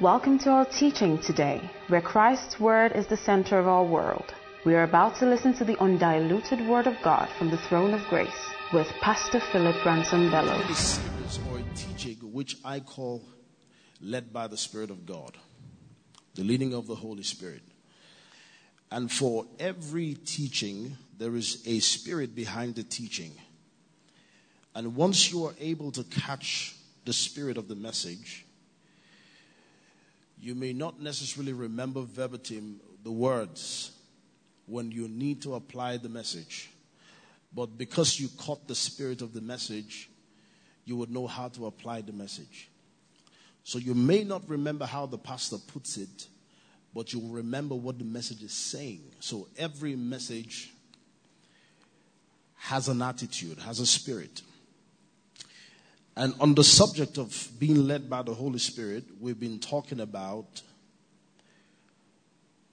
Welcome to our teaching today, where Christ's Word is the center of our world. We are about to listen to the undiluted Word of God from the throne of grace with Pastor Philip Ransom Bello. A series or a teaching which I call Led by the Spirit of God, the leading of the Holy Spirit. And for every teaching, there is a spirit behind the teaching. And once you are able to catch the spirit of the message, you may not necessarily remember verbatim the words when you need to apply the message. But because you caught the spirit of the message, you would know how to apply the message. So you may not remember how the pastor puts it, but you'll remember what the message is saying. So every message has an attitude, has a spirit. And on the subject of being led by the Holy Spirit, we've been talking about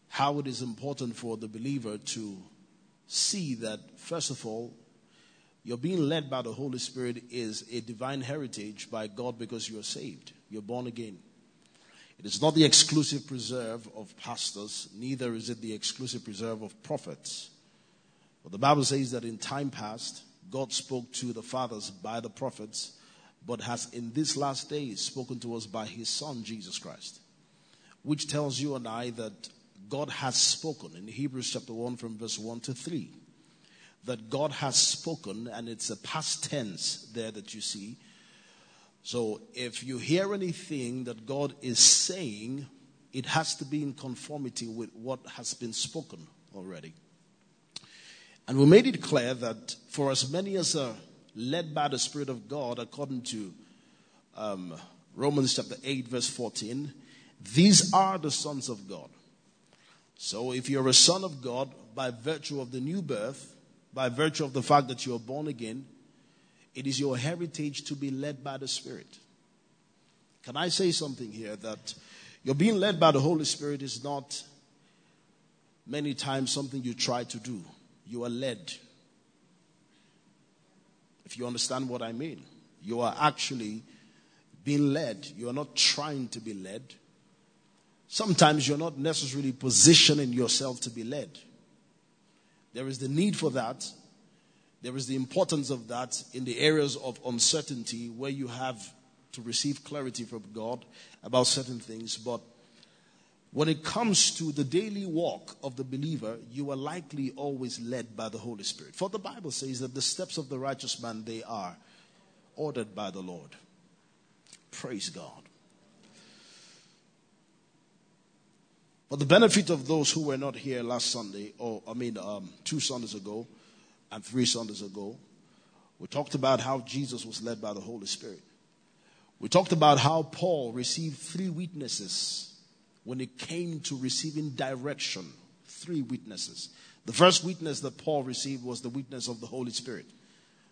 how it is important for the believer to see that, first of all, you're being led by the Holy Spirit is a divine heritage by God because you're saved. You're born again. It is not the exclusive preserve of pastors, neither is it the exclusive preserve of prophets. But the Bible says that in time past, God spoke to the fathers by the prophets but has in these last days spoken to us by his Son, Jesus Christ, which tells you and I that God has spoken in Hebrews chapter 1 from verse 1 to 3. That God has spoken, and it's a past tense there that you see. So if you hear anything that God is saying, it has to be in conformity with what has been spoken already. And we made it clear that for as many as are led by the Spirit of God, according to um, Romans chapter 8, verse 14. These are the sons of God. So if you're a son of God by virtue of the new birth, by virtue of the fact that you're born again, it is your heritage to be led by the Spirit. Can I say something here that you're being led by the Holy Spirit is not many times something you try to do. You are led. If you understand what I mean, you are actually being led. You are not trying to be led. Sometimes you're not necessarily positioning yourself to be led. There is the need for that. There is the importance of that in the areas of uncertainty where you have to receive clarity from God about certain things. But when it comes to the daily walk of the believer, you are likely always led by the Holy Spirit. For the Bible says that the steps of the righteous man, they are ordered by the Lord. Praise God. For the benefit of those who were not here last Sunday, or I mean, um, two Sundays ago and three Sundays ago, we talked about how Jesus was led by the Holy Spirit. We talked about how Paul received three witnesses when it came to receiving direction. Three witnesses. The first witness that Paul received was the witness of the Holy Spirit.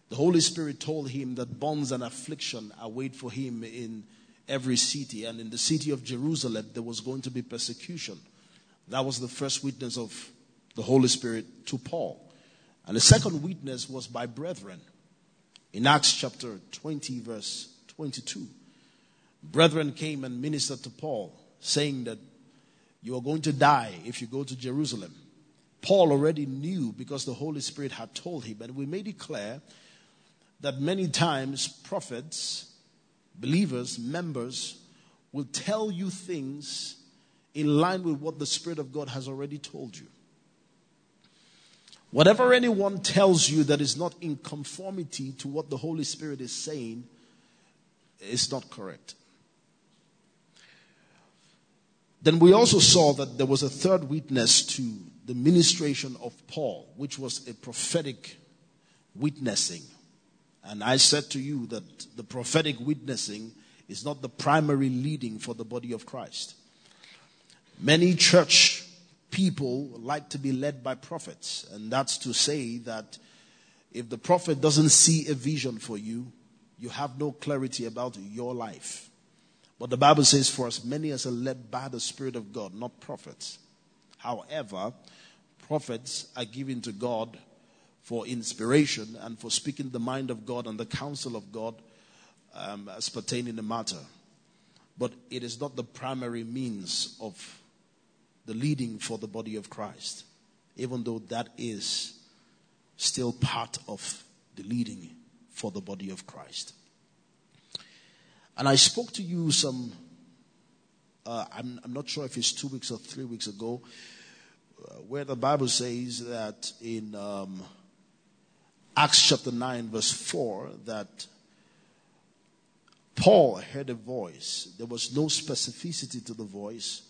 The Holy Spirit told him that bonds and affliction await for him in every city, and in the city of Jerusalem there was going to be persecution. That was the first witness of the Holy Spirit to Paul. And the second witness was by brethren. In Acts chapter 20, verse 22, brethren came and ministered to Paul saying that you are going to die if you go to Jerusalem. Paul already knew because the Holy Spirit had told him, and we made it clear that many times prophets, believers, members will tell you things in line with what the Spirit of God has already told you. Whatever anyone tells you that is not in conformity to what the Holy Spirit is saying is not correct. Then we also saw that there was a third witness to the ministration of Paul, which was a prophetic witnessing. And I said to you that the prophetic witnessing is not the primary leading for the body of Christ. Many church people like to be led by prophets, and that's to say that if the prophet doesn't see a vision for you, you have no clarity about your life. But the Bible says, For as many as are led by the Spirit of God, not prophets. However, prophets are given to God for inspiration and for speaking the mind of God and the counsel of God um, as pertaining the matter. but it is not the primary means of the leading for the body of Christ, even though that is still part of the leading for the body of Christ. And I spoke to you some, uh, I'm, I'm, not sure if it's two weeks or three weeks ago, uh, where the Bible says that in um, Acts chapter 9, verse 4, that Paul heard a voice. There was no specificity to the voice.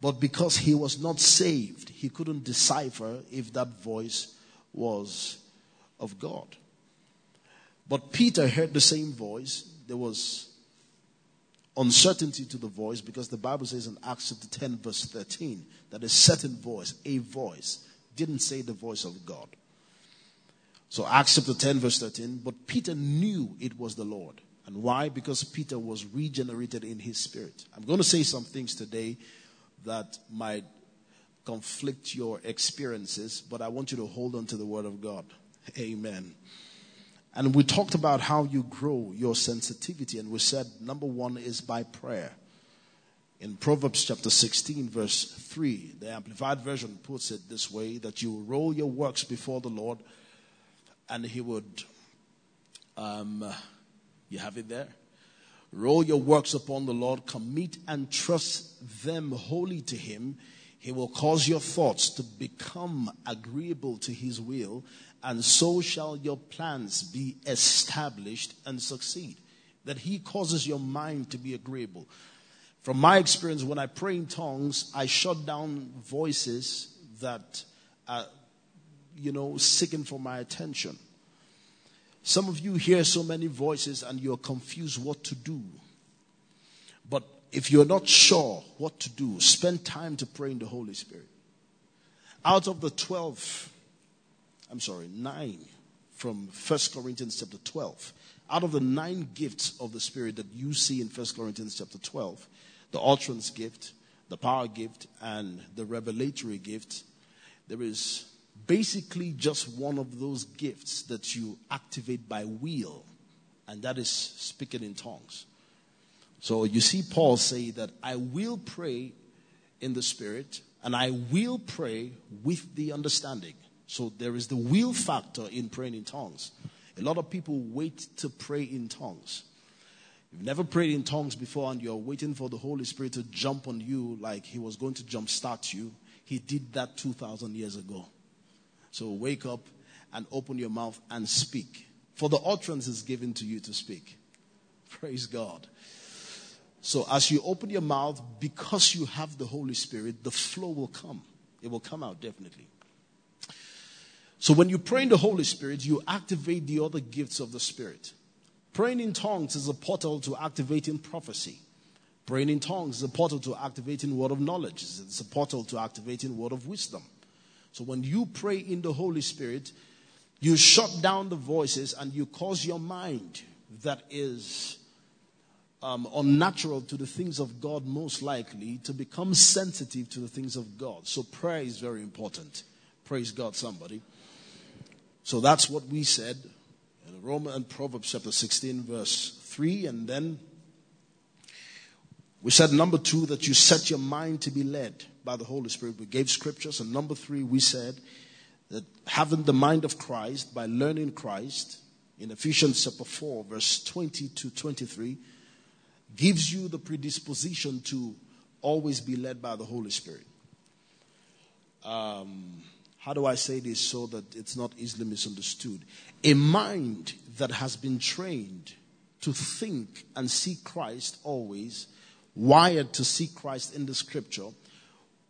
But because he was not saved, he couldn't decipher if that voice was of God. But Peter heard the same voice. There was uncertainty to the voice because the Bible says in Acts chapter 10, verse 13, that a certain voice, a voice, didn't say the voice of God. So Acts chapter 10, verse 13, but Peter knew it was the Lord. And why? Because Peter was regenerated in his spirit. I'm going to say some things today that might conflict your experiences, but I want you to hold on to the word of God. Amen. And we talked about how you grow your sensitivity, and we said number one is by prayer. In Proverbs chapter 16, verse 3, the Amplified Version puts it this way that you roll your works before the Lord, and He would um, you have it there? Roll your works upon the Lord, commit and trust them wholly to Him. He will cause your thoughts to become agreeable to His will, and so shall your plans be established and succeed. That He causes your mind to be agreeable. From my experience, when I pray in tongues, I shut down voices that are, you know, seeking for my attention. Some of you hear so many voices and you're confused what to do. If you're not sure what to do, spend time to pray in the Holy Spirit. Out of the 12, I'm sorry, 9 from 1 Corinthians chapter 12, out of the nine gifts of the Spirit that you see in 1 Corinthians chapter 12, the utterance gift, the power gift, and the revelatory gift, there is basically just one of those gifts that you activate by will, and that is speaking in tongues. So you see Paul say that I will pray in the spirit and I will pray with the understanding. So there is the will factor in praying in tongues. A lot of people wait to pray in tongues. You've never prayed in tongues before and you're waiting for the Holy Spirit to jump on you like he was going to jump start you. He did that 2,000 years ago. So wake up and open your mouth and speak. For the utterance is given to you to speak. Praise God. So as you open your mouth, because you have the Holy Spirit, the flow will come. It will come out definitely. So when you pray in the Holy Spirit, you activate the other gifts of the Spirit. Praying in tongues is a portal to activating prophecy. Praying in tongues is a portal to activating word of knowledge. It's a portal to activating word of wisdom. So when you pray in the Holy Spirit, you shut down the voices and you cause your mind that is um, unnatural to the things of God, most likely, to become sensitive to the things of God. So prayer is very important. Praise God, somebody. So that's what we said in Roman and Proverbs chapter 16, verse 3. And then we said, number two, that you set your mind to be led by the Holy Spirit. We gave scriptures. And number three, we said that having the mind of Christ by learning Christ in Ephesians chapter 4, verse 20 to 23, gives you the predisposition to always be led by the Holy Spirit. Um, how do I say this so that it's not easily misunderstood? A mind that has been trained to think and see Christ always, wired to see Christ in the scripture,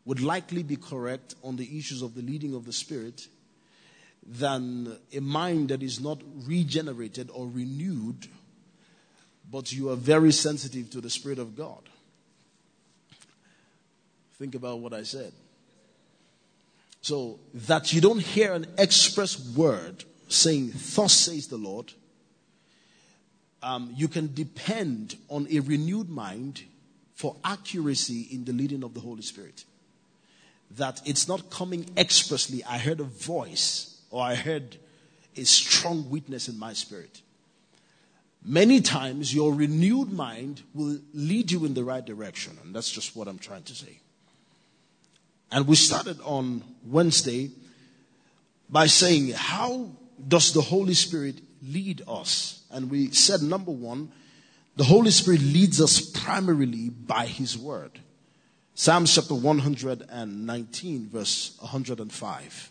would likely be correct on the issues of the leading of the Spirit than a mind that is not regenerated or renewed, but you are very sensitive to the Spirit of God. Think about what I said. So that you don't hear an express word saying, Thus says the Lord, um, you can depend on a renewed mind for accuracy in the leading of the Holy Spirit that it's not coming expressly. I heard a voice or I heard a strong witness in my spirit. Many times your renewed mind will lead you in the right direction. And that's just what I'm trying to say. And we started on Wednesday by saying, How does the Holy Spirit lead us? And we said, number one, the Holy Spirit leads us primarily by His Word. Psalms chapter 119, verse 105.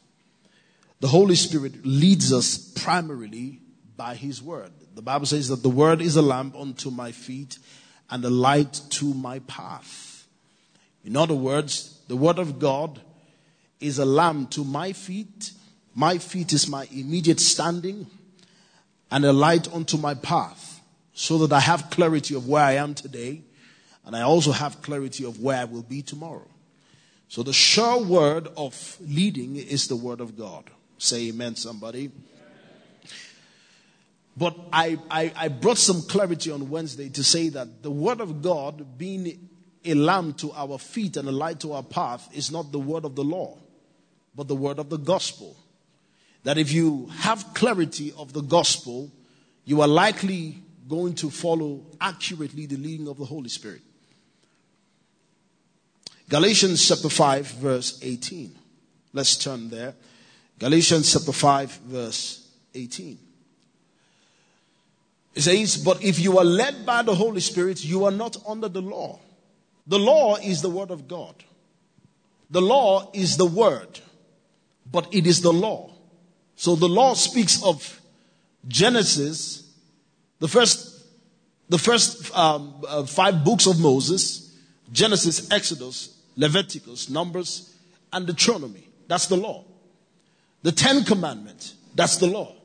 The Holy Spirit leads us primarily by His Word. The Bible says that the Word is a lamp unto my feet and a light to my path. In other words, the Word of God is a lamp to my feet. My feet is my immediate standing and a light unto my path so that I have clarity of where I am today and I also have clarity of where I will be tomorrow. So the sure word of leading is the word of God. Say amen, somebody. But I, I, I, brought some clarity on Wednesday to say that the Word of God, being a lamp to our feet and a light to our path, is not the Word of the law, but the Word of the gospel. That if you have clarity of the gospel, you are likely going to follow accurately the leading of the Holy Spirit. Galatians chapter 5, verse 18. Let's turn there. Galatians chapter 5, verse 18. It says, But if you are led by the Holy Spirit, you are not under the law. The law is the word of God. The law is the word, but it is the law. So the law speaks of Genesis, the first, the first um, uh, five books of Moses, Genesis, Exodus, Leviticus, Numbers, and Deuteronomy. That's the law. The Ten Commandments, that's the law.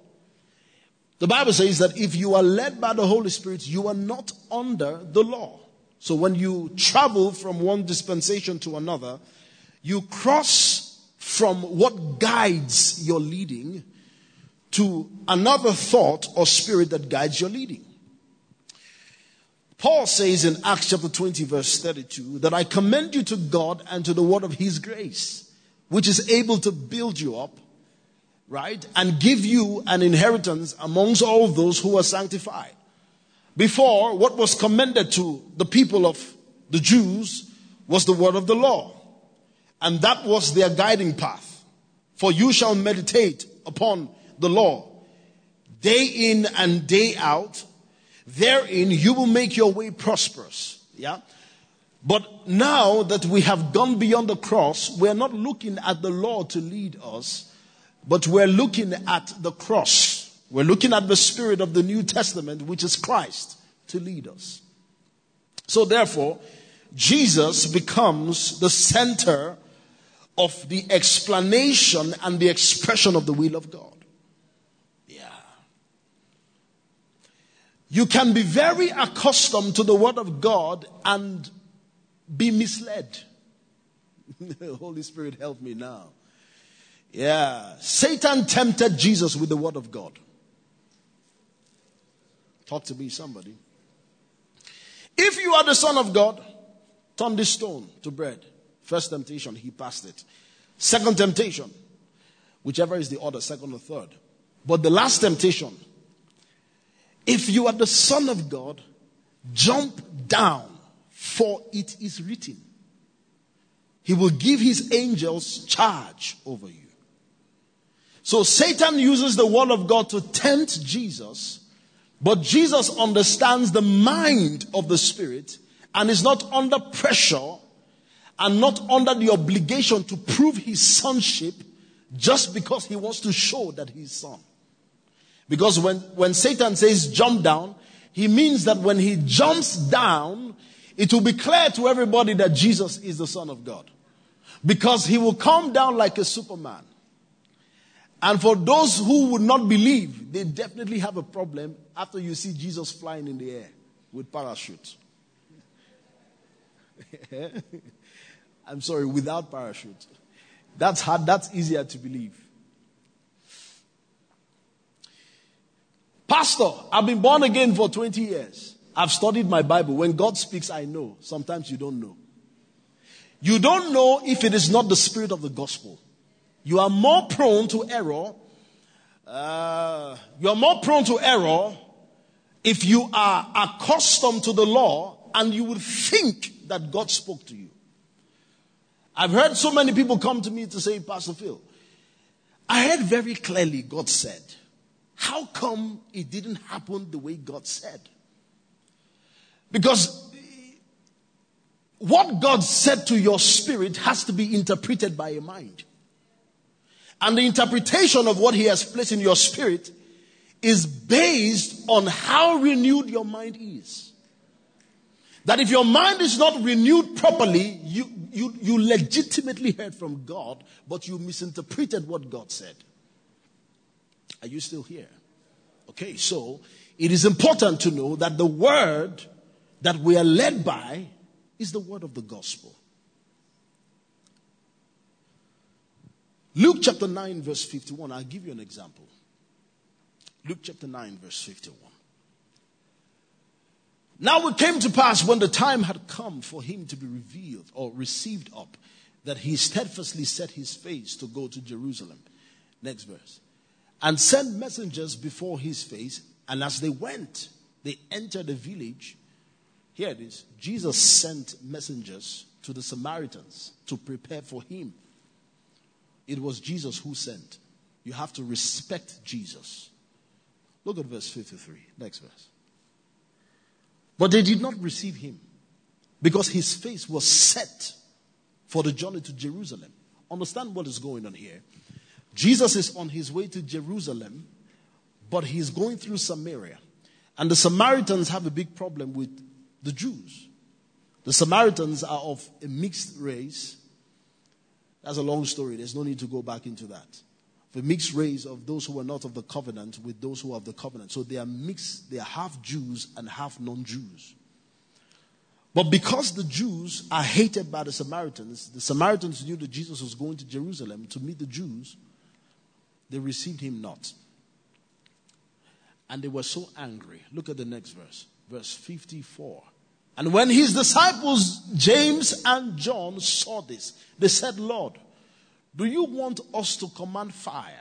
The Bible says that if you are led by the Holy Spirit, you are not under the law. So when you travel from one dispensation to another, you cross from what guides your leading to another thought or spirit that guides your leading. Paul says in Acts chapter 20, verse 32, that I commend you to God and to the word of his grace, which is able to build you up right? And give you an inheritance amongst all those who are sanctified. Before, what was commended to the people of the Jews was the word of the law. And that was their guiding path. For you shall meditate upon the law day in and day out. Therein you will make your way prosperous. Yeah. But now that we have gone beyond the cross, we're not looking at the law to lead us but we're looking at the cross. We're looking at the spirit of the New Testament, which is Christ, to lead us. So therefore, Jesus becomes the center of the explanation and the expression of the will of God. Yeah. You can be very accustomed to the Word of God and be misled. Holy Spirit, help me now. Yeah. Satan tempted Jesus with the word of God. Talk to me, somebody. If you are the son of God, turn this stone to bread. First temptation, he passed it. Second temptation, whichever is the order, second or third. But the last temptation, if you are the son of God, jump down, for it is written. He will give his angels charge over you. So Satan uses the word of God to tempt Jesus, but Jesus understands the mind of the Spirit and is not under pressure and not under the obligation to prove his sonship just because he wants to show that he's son. Because when, when Satan says jump down, he means that when he jumps down, it will be clear to everybody that Jesus is the Son of God. Because he will come down like a superman. And for those who would not believe, they definitely have a problem after you see Jesus flying in the air with parachute. I'm sorry, without parachute. That's hard, that's easier to believe. Pastor, I've been born again for 20 years. I've studied my Bible. When God speaks, I know. Sometimes you don't know. You don't know if it is not the spirit of the gospel you are more prone to error. Uh, you are more prone to error if you are accustomed to the law and you would think that God spoke to you. I've heard so many people come to me to say, Pastor Phil, I heard very clearly God said. How come it didn't happen the way God said? Because what God said to your spirit has to be interpreted by your mind. And the interpretation of what He has placed in your spirit is based on how renewed your mind is. That if your mind is not renewed properly, you, you, you legitimately heard from God, but you misinterpreted what God said. Are you still here? Okay, so it is important to know that the word that we are led by is the word of the gospel. Luke chapter 9, verse 51. I'll give you an example. Luke chapter 9, verse 51. Now it came to pass when the time had come for him to be revealed or received up that he steadfastly set his face to go to Jerusalem. Next verse. And sent messengers before his face, and as they went, they entered the village. Here it is. Jesus sent messengers to the Samaritans to prepare for him. It was Jesus who sent. You have to respect Jesus. Look at verse 53. Next verse. But they did not receive him because his face was set for the journey to Jerusalem. Understand what is going on here. Jesus is on his way to Jerusalem, but he's going through Samaria. And the Samaritans have a big problem with the Jews. The Samaritans are of a mixed race. That's a long story. There's no need to go back into that the mixed race of those who are not of the covenant with those who are of the covenant. So they are mixed, they are half Jews and half non Jews. But because the Jews are hated by the Samaritans, the Samaritans knew that Jesus was going to Jerusalem to meet the Jews, they received him not. And they were so angry. Look at the next verse, verse 54. And when his disciples, James and John, saw this, they said, Lord, do you want us to command fire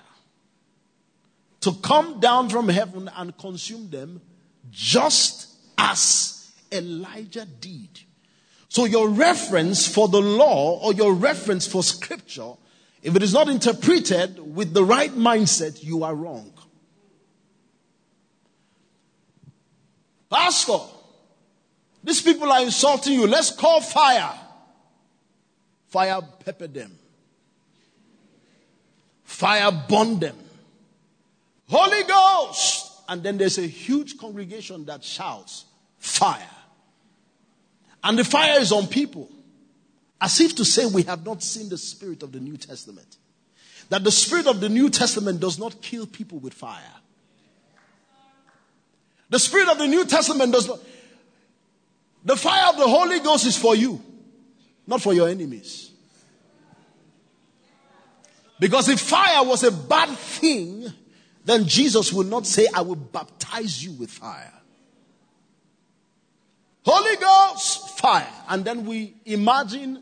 to come down from heaven and consume them just as Elijah did? So, your reference for the law or your reference for scripture, if it is not interpreted with the right mindset, you are wrong. Pastor, these people are insulting you. Let's call fire. Fire pepper them. Fire burn them. Holy Ghost. And then there's a huge congregation that shouts, Fire. And the fire is on people. As if to say we have not seen the spirit of the New Testament. That the spirit of the New Testament does not kill people with fire. The spirit of the New Testament does not. The fire of the Holy Ghost is for you, not for your enemies. Because if fire was a bad thing, then Jesus would not say, I will baptize you with fire. Holy Ghost, fire. And then we imagine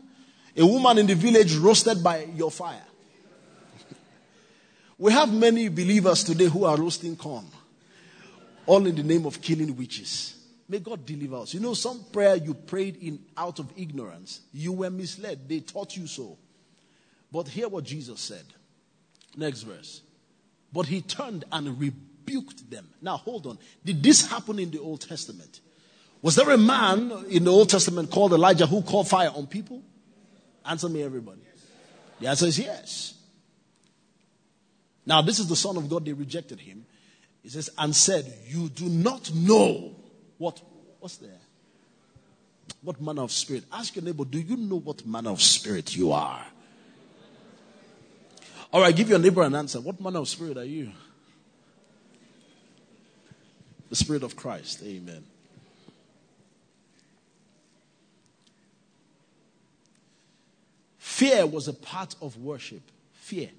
a woman in the village roasted by your fire. we have many believers today who are roasting corn, all in the name of killing witches. May God deliver us. You know, some prayer you prayed in out of ignorance, you were misled. They taught you so. But hear what Jesus said. Next verse. But he turned and rebuked them. Now hold on. Did this happen in the Old Testament? Was there a man in the Old Testament called Elijah who called fire on people? Answer me, everybody. The answer is yes. Now, this is the Son of God. They rejected him. He says, and said, You do not know what, what's there? What manner of spirit? Ask your neighbor, do you know what manner of spirit you are? All right, give your neighbor an answer. What manner of spirit are you? The Spirit of Christ. Amen. Fear was a part of worship. Fear.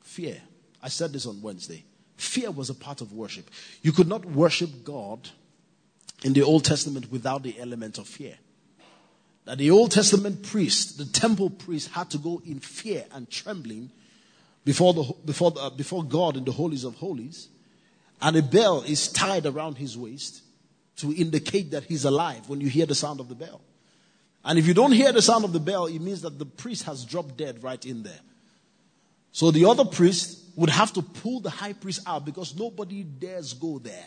Fear. I said this on Wednesday. Fear was a part of worship. You could not worship God in the Old Testament without the element of fear that the Old Testament priest, the temple priest, had to go in fear and trembling before, the, before, the, before God in the holies of holies. and a bell is tied around his waist to indicate that he's alive when you hear the sound of the bell. And if you don't hear the sound of the bell, it means that the priest has dropped dead right in there. So the other priest would have to pull the high priest out because nobody dares go there.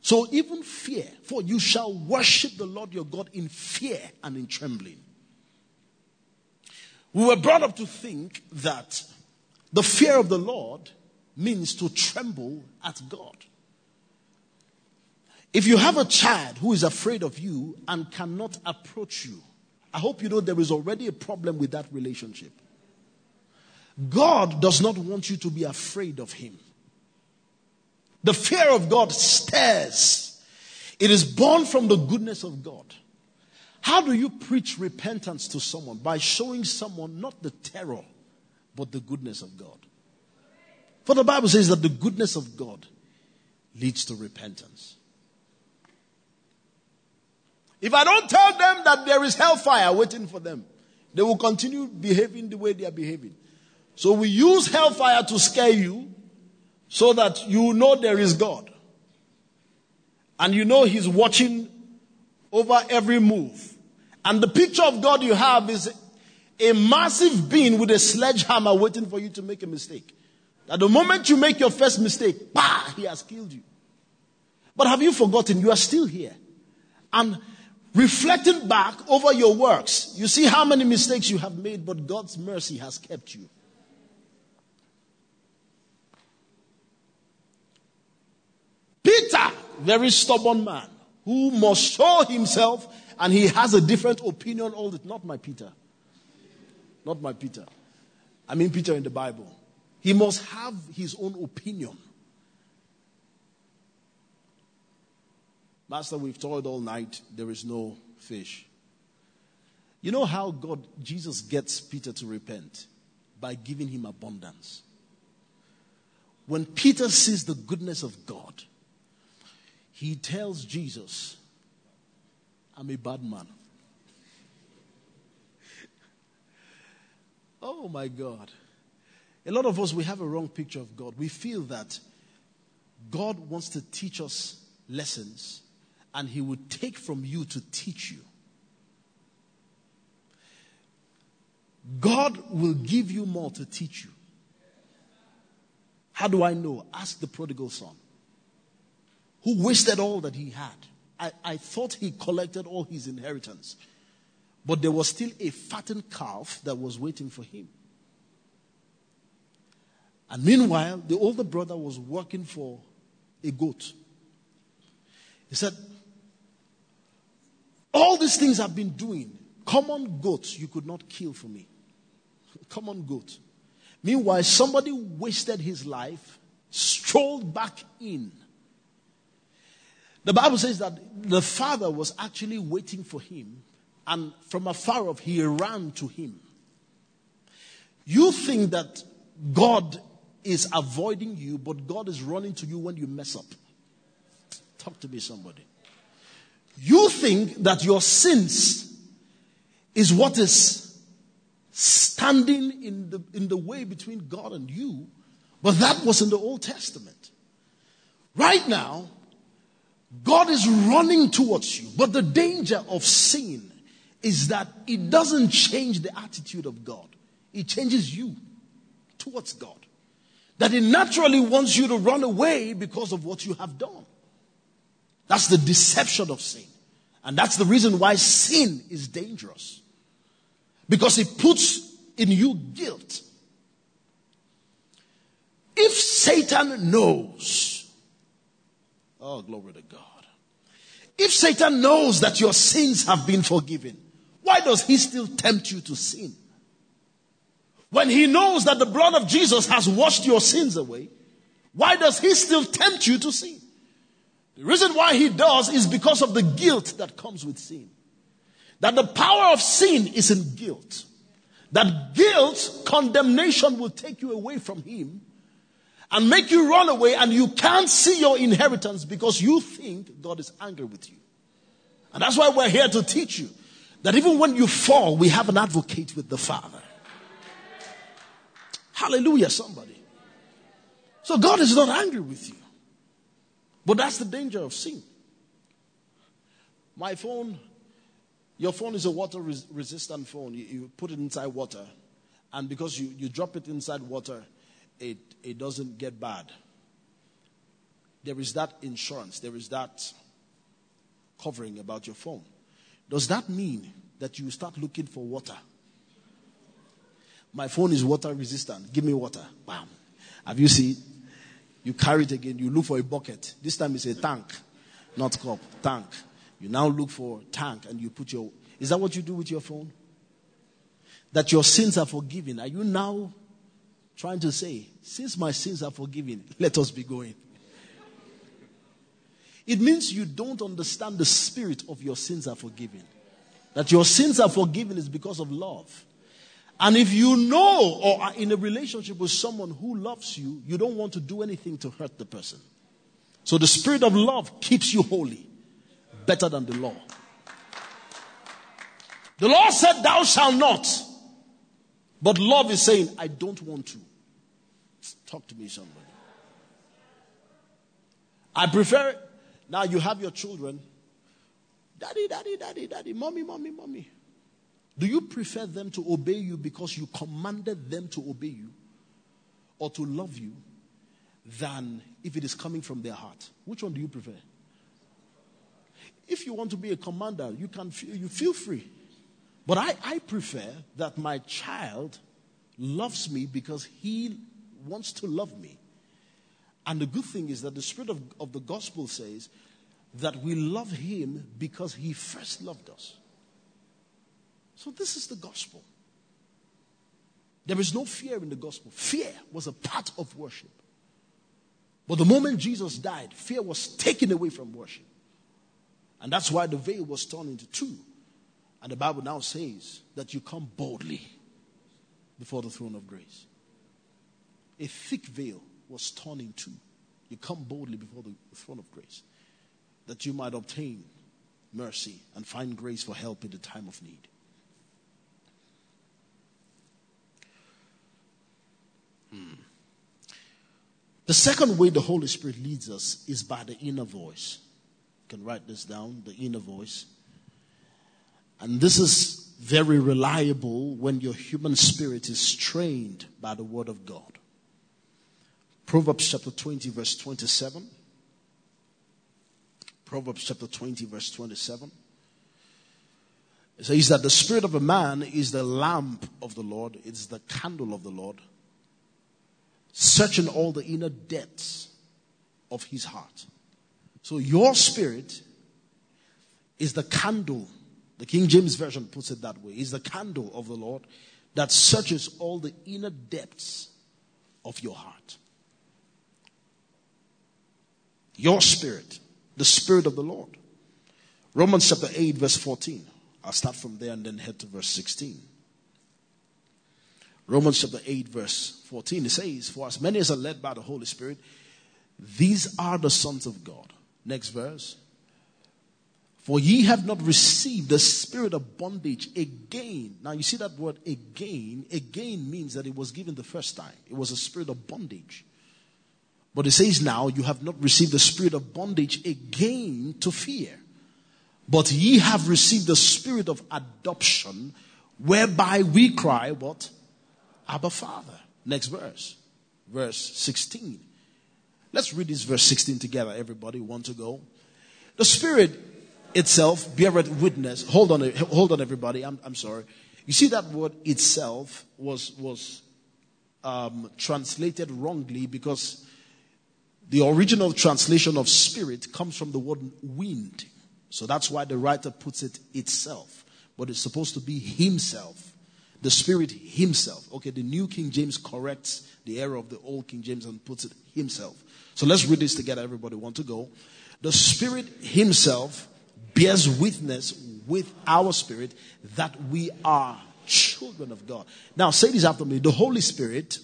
So even fear, for you shall worship the Lord your God in fear and in trembling. We were brought up to think that the fear of the Lord means to tremble at God. If you have a child who is afraid of you and cannot approach you, I hope you know there is already a problem with that relationship. God does not want you to be afraid of Him. The fear of God stirs. It is born from the goodness of God. How do you preach repentance to someone? By showing someone not the terror, but the goodness of God. For the Bible says that the goodness of God leads to repentance. If I don't tell them that there is hellfire waiting for them, they will continue behaving the way they are behaving. So we use hellfire to scare you so that you know there is God. And you know He's watching over every move. And the picture of God you have is a massive being with a sledgehammer waiting for you to make a mistake. At the moment you make your first mistake, bah, he has killed you. But have you forgotten you are still here? And reflecting back over your works, you see how many mistakes you have made, but God's mercy has kept you. Peter, very stubborn man, who must show himself and he has a different opinion all the not my Peter. Not my Peter. I mean Peter in the Bible. He must have his own opinion. Master, we've toiled all night. There is no fish. You know how God, Jesus gets Peter to repent? By giving him abundance. When Peter sees the goodness of God, he tells Jesus, I'm a bad man. oh my God. A lot of us, we have a wrong picture of God. We feel that God wants to teach us lessons and He would take from you to teach you. God will give you more to teach you. How do I know? Ask the prodigal son who wasted all that he had. I, I thought he collected all his inheritance, but there was still a fattened calf that was waiting for him. And meanwhile, the older brother was working for a goat. He said, All these things I've been doing, common goats you could not kill for me. common goat. Meanwhile, somebody wasted his life, strolled back in. The Bible says that the father was actually waiting for him, and from afar off, he ran to him. You think that God is avoiding you, but God is running to you when you mess up. Talk to me, somebody. You think that your sins is what is standing in the, in the way between God and you, but that was in the Old Testament. Right now, God is running towards you, but the danger of sin is that it doesn't change the attitude of God, it changes you towards God that it naturally wants you to run away because of what you have done. That's the deception of sin. And that's the reason why sin is dangerous. Because it puts in you guilt. If Satan knows, oh, glory to God. If Satan knows that your sins have been forgiven, why does he still tempt you to sin? When he knows that the blood of Jesus has washed your sins away, why does he still tempt you to sin? The reason why he does is because of the guilt that comes with sin. That the power of sin is in guilt. That guilt, condemnation will take you away from him and make you run away and you can't see your inheritance because you think God is angry with you. And that's why we're here to teach you that even when you fall, we have an advocate with the Father. Hallelujah, somebody. So God is not angry with you. But that's the danger of sin. My phone, your phone is a water res- resistant phone. You, you, put it inside water, and because you, you drop it inside water, it, it doesn't get bad. There is that insurance, there is that covering about your phone. Does that mean that you start looking for water? My phone is water resistant. Give me water. Bam. Have you seen? You carry it again. You look for a bucket. This time it's a tank, not cup. Tank. You now look for tank and you put your. Is that what you do with your phone? That your sins are forgiven. Are you now trying to say, since my sins are forgiven, let us be going? It means you don't understand the spirit of your sins are forgiven. That your sins are forgiven is because of love. And if you know or are in a relationship with someone who loves you, you don't want to do anything to hurt the person. So the spirit of love keeps you holy better than the law. The law said, Thou shalt not. But love is saying, I don't want to. Talk to me, somebody. I prefer, now you have your children. Daddy, daddy, daddy, daddy, mommy, mommy, mommy. Do you prefer them to obey you because you commanded them to obey you or to love you than if it is coming from their heart? Which one do you prefer? If you want to be a commander, you can you feel free. But I, I prefer that my child loves me because he wants to love me. And the good thing is that the spirit of, of the gospel says that we love him because he first loved us. So, this is the gospel. There is no fear in the gospel. Fear was a part of worship. But the moment Jesus died, fear was taken away from worship. And that's why the veil was torn into two. And the Bible now says that you come boldly before the throne of grace. A thick veil was torn in two. You come boldly before the throne of grace that you might obtain mercy and find grace for help in the time of need. Hmm. The second way the Holy Spirit leads us is by the inner voice. You can write this down the inner voice. And this is very reliable when your human spirit is trained by the Word of God. Proverbs chapter 20, verse 27. Proverbs chapter 20, verse 27. It says that the spirit of a man is the lamp of the Lord, it's the candle of the Lord searching all the inner depths of his heart. So your spirit is the candle. The King James Version puts it that way. Is the candle of the Lord that searches all the inner depths of your heart. Your spirit, the spirit of the Lord. Romans chapter 8, verse 14. I'll start from there and then head to verse 16. Romans chapter 8, verse 14, it says, For as many as are led by the Holy Spirit, these are the sons of God. Next verse. For ye have not received the spirit of bondage again. Now you see that word again. Again means that it was given the first time. It was a spirit of bondage. But it says now, you have not received the spirit of bondage again to fear. But ye have received the spirit of adoption, whereby we cry, what? Abba Father. Next verse. Verse 16. Let's read this verse 16 together, everybody. Want to go? The Spirit itself beareth witness. Hold on, hold on, everybody. I'm, I'm sorry. You see that word itself was, was um, translated wrongly because the original translation of spirit comes from the word wind. So that's why the writer puts it itself. But it's supposed to be himself. The Spirit Himself. Okay, the New King James corrects the error of the Old King James and puts it Himself. So let's read this together. Everybody want to go? The Spirit Himself bears witness with our spirit that we are children of God. Now say this after me. The Holy Spirit,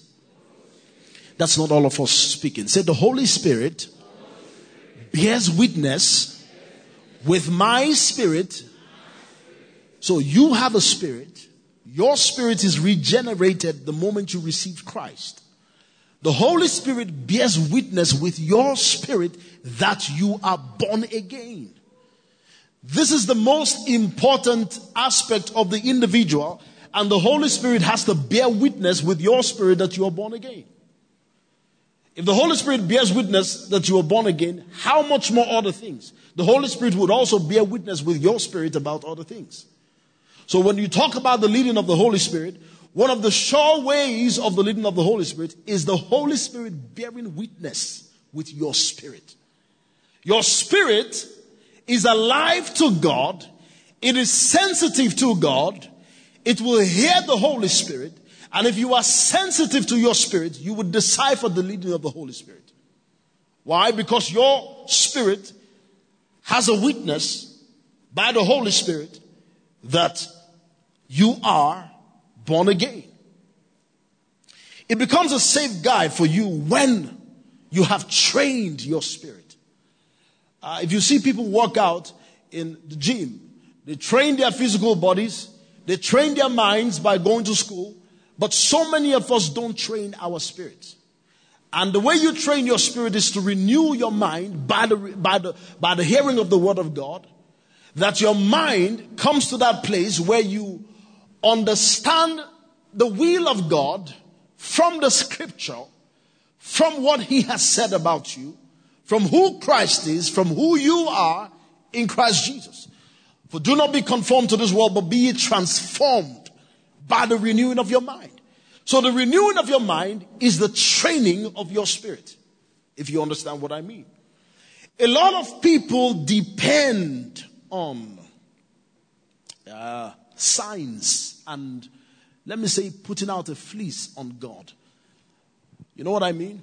that's not all of us speaking. Say the Holy Spirit bears witness with my spirit. So you have a spirit your spirit is regenerated the moment you receive Christ. The Holy Spirit bears witness with your spirit that you are born again. This is the most important aspect of the individual, and the Holy Spirit has to bear witness with your spirit that you are born again. If the Holy Spirit bears witness that you are born again, how much more other things? The Holy Spirit would also bear witness with your spirit about other things. So when you talk about the leading of the Holy Spirit, one of the sure ways of the leading of the Holy Spirit is the Holy Spirit bearing witness with your spirit. Your spirit is alive to God. It is sensitive to God. It will hear the Holy Spirit. And if you are sensitive to your spirit, you would decipher the leading of the Holy Spirit. Why? Because your spirit has a witness by the Holy Spirit that you are born again. It becomes a safe guide for you when you have trained your spirit. Uh, if you see people work out in the gym, they train their physical bodies, they train their minds by going to school, but so many of us don't train our spirits. And the way you train your spirit is to renew your mind by the, by the, by the hearing of the word of God, that your mind comes to that place where you understand the will of God from the scripture, from what he has said about you, from who Christ is, from who you are in Christ Jesus. For do not be conformed to this world, but be transformed by the renewing of your mind. So the renewing of your mind is the training of your spirit, if you understand what I mean. A lot of people depend on uh, signs and, let me say, putting out a fleece on God. You know what I mean?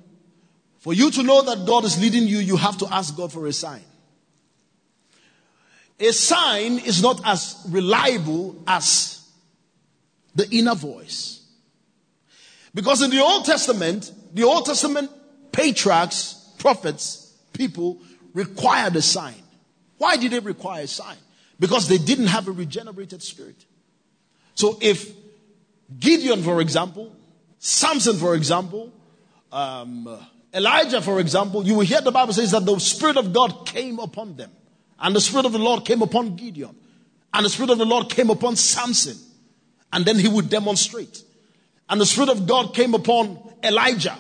For you to know that God is leading you, you have to ask God for a sign. A sign is not as reliable as the inner voice. Because in the Old Testament, the Old Testament patriarchs, prophets, people required a sign. Why did they require a sign? Because they didn't have a regenerated spirit. So if Gideon, for example, Samson, for example, um, Elijah, for example, you will hear the Bible says that the Spirit of God came upon them. And the Spirit of the Lord came upon Gideon. And the Spirit of the Lord came upon Samson. And then he would demonstrate. And the Spirit of God came upon Elijah.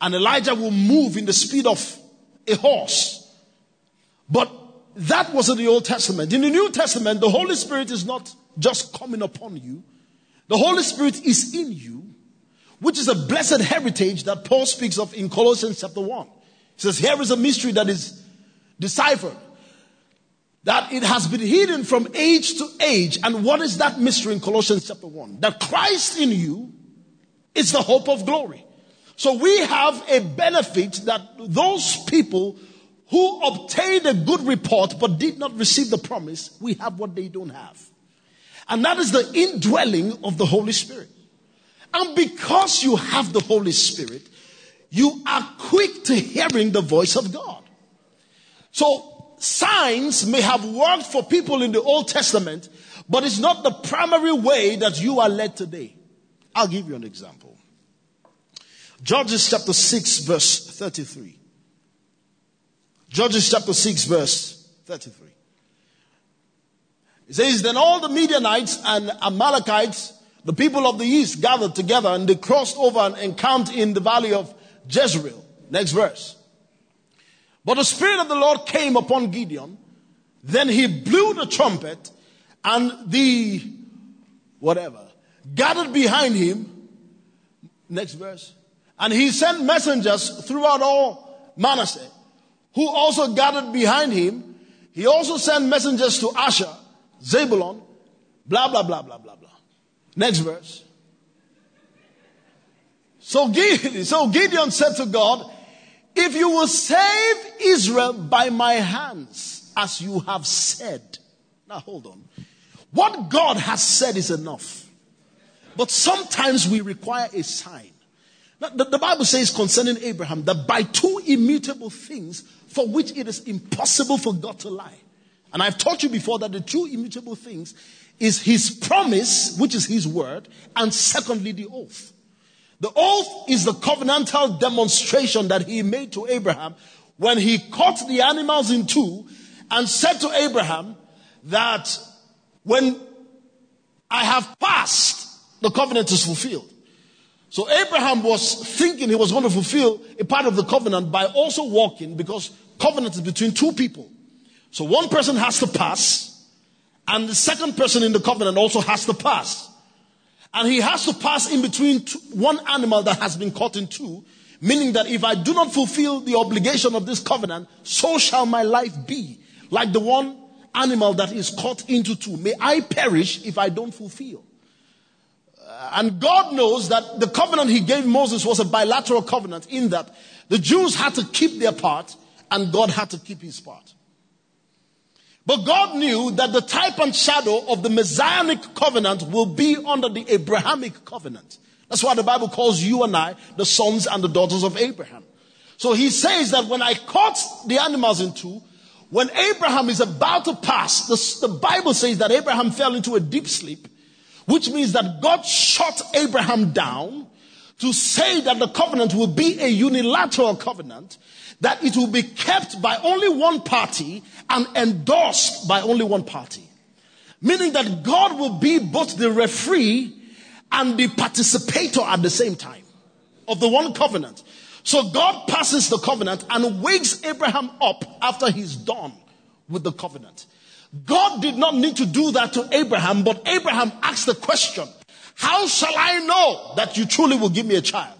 And Elijah will move in the speed of a horse. But that was in the Old Testament. In the New Testament, the Holy Spirit is not just coming upon you. The Holy Spirit is in you, which is a blessed heritage that Paul speaks of in Colossians chapter 1. He says, Here is a mystery that is deciphered, that it has been hidden from age to age. And what is that mystery in Colossians chapter 1? That Christ in you is the hope of glory. So we have a benefit that those people who obtained a good report but did not receive the promise, we have what they don't have. And that is the indwelling of the Holy Spirit. And because you have the Holy Spirit, you are quick to hearing the voice of God. So signs may have worked for people in the Old Testament, but it's not the primary way that you are led today. I'll give you an example. Judges chapter 6 verse 33. Judges chapter 6 verse 33. It says, Then all the Midianites and Amalekites, the people of the east, gathered together and they crossed over and encamped in the valley of Jezreel. Next verse. But the Spirit of the Lord came upon Gideon. Then he blew the trumpet and the whatever gathered behind him. Next verse. And he sent messengers throughout all Manasseh, who also gathered behind him. He also sent messengers to Asher Zebulon, blah, blah, blah, blah, blah, blah. Next verse. So Gideon, so Gideon said to God, if you will save Israel by my hands, as you have said. Now hold on. What God has said is enough. But sometimes we require a sign. The, the Bible says concerning Abraham that by two immutable things for which it is impossible for God to lie. And I've taught you before that the two immutable things is his promise, which is his word, and secondly, the oath. The oath is the covenantal demonstration that he made to Abraham when he cut the animals in two and said to Abraham that when I have passed, the covenant is fulfilled. So Abraham was thinking he was going to fulfill a part of the covenant by also walking because covenant is between two people. So one person has to pass and the second person in the covenant also has to pass. And he has to pass in between two, one animal that has been cut in two, meaning that if I do not fulfill the obligation of this covenant, so shall my life be. Like the one animal that is cut into two. May I perish if I don't fulfill. Uh, and God knows that the covenant he gave Moses was a bilateral covenant in that the Jews had to keep their part and God had to keep his part. But God knew that the type and shadow of the Messianic covenant will be under the Abrahamic covenant. That's why the Bible calls you and I the sons and the daughters of Abraham. So he says that when I cut the animals in two, when Abraham is about to pass, the, the Bible says that Abraham fell into a deep sleep, which means that God shut Abraham down to say that the covenant will be a unilateral covenant that it will be kept by only one party and endorsed by only one party. Meaning that God will be both the referee and the participator at the same time of the one covenant. So God passes the covenant and wakes Abraham up after he's done with the covenant. God did not need to do that to Abraham, but Abraham asked the question, how shall I know that you truly will give me a child?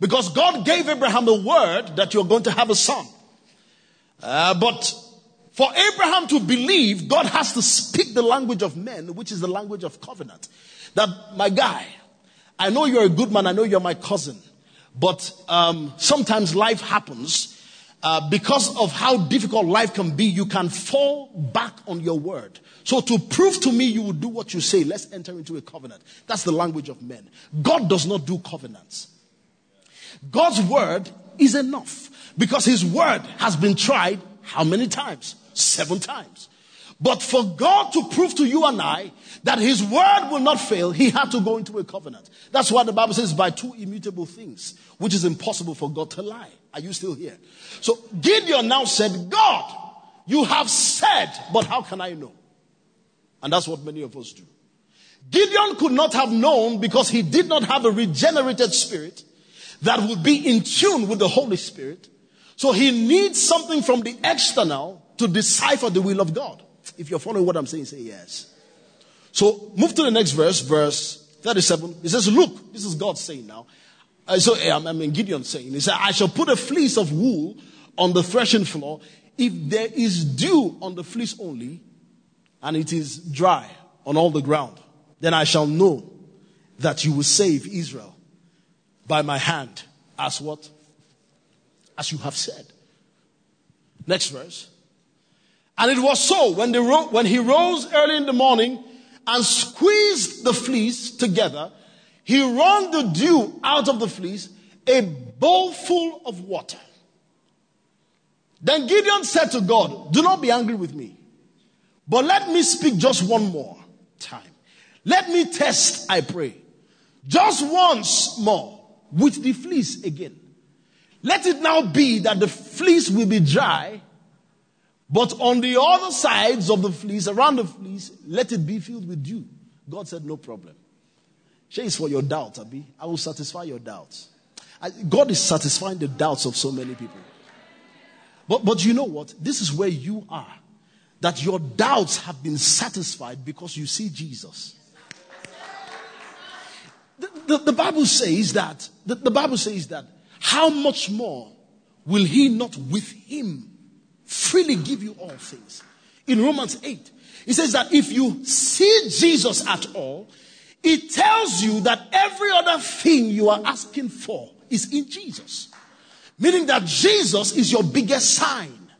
Because God gave Abraham a word that you're going to have a son. Uh, but for Abraham to believe, God has to speak the language of men, which is the language of covenant. That, my guy, I know you're a good man, I know you're my cousin, but um, sometimes life happens. Uh, because of how difficult life can be, you can fall back on your word. So to prove to me you will do what you say, let's enter into a covenant. That's the language of men. God does not do covenants. God's word is enough because his word has been tried how many times? Seven times. But for God to prove to you and I that his word will not fail, he had to go into a covenant. That's why the Bible says by two immutable things, which is impossible for God to lie. Are you still here? So Gideon now said, God, you have said, but how can I know? And that's what many of us do. Gideon could not have known because he did not have a regenerated spirit that would be in tune with the Holy Spirit. So he needs something from the external to decipher the will of God. If you're following what I'm saying, say yes. So move to the next verse, verse 37. It says, Look, this is God saying now. Uh, so I mean, Gideon saying, He said, I shall put a fleece of wool on the threshing floor. If there is dew on the fleece only, and it is dry on all the ground, then I shall know that you will save Israel by my hand as what? As you have said. Next verse. And it was so when, ro- when he rose early in the morning and squeezed the fleece together, he wrung the dew out of the fleece, a bowl full of water. Then Gideon said to God, Do not be angry with me, but let me speak just one more time. Let me test, I pray, just once more with the fleece again. Let it now be that the fleece will be dry, but on the other sides of the fleece, around the fleece, let it be filled with dew. God said, No problem. Share is for your doubt, Abi. I will satisfy your doubts. God is satisfying the doubts of so many people. But, but you know what? This is where you are. That your doubts have been satisfied because you see Jesus. The, the, Bible says that, the, the Bible says that, how much more will he not with him freely give you all things? In Romans 8, it says that if you see Jesus at all, it tells you that every other thing you are asking for is in Jesus. Meaning that Jesus is your biggest sign.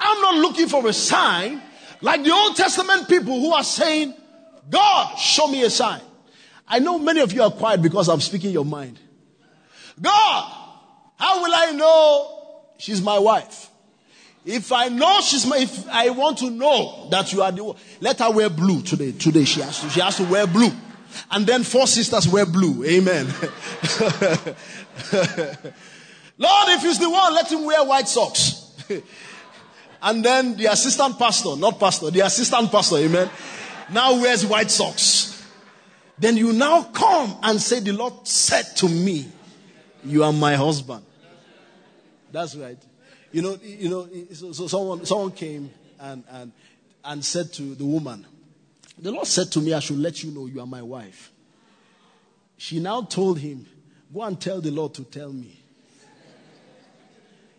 I'm not looking for a sign like the Old Testament people who are saying, God, show me a sign. I know many of you are quiet because I'm speaking your mind. God, how will I know she's my wife? If I know she's my, if I want to know that you are the, one, let her wear blue today. Today she has to, she has to wear blue. and then four sisters wear blue. Amen. Lord, if he's the one, let him wear white socks. and then the assistant pastor, not pastor, the assistant pastor, amen, now wears white socks. Then you now come and say, The Lord said to me, You are my husband. That's right. You know, you know, so, so someone, someone came and, and, and said to the woman, The Lord said to me, I should let you know you are my wife. She now told him, Go and tell the Lord to tell me.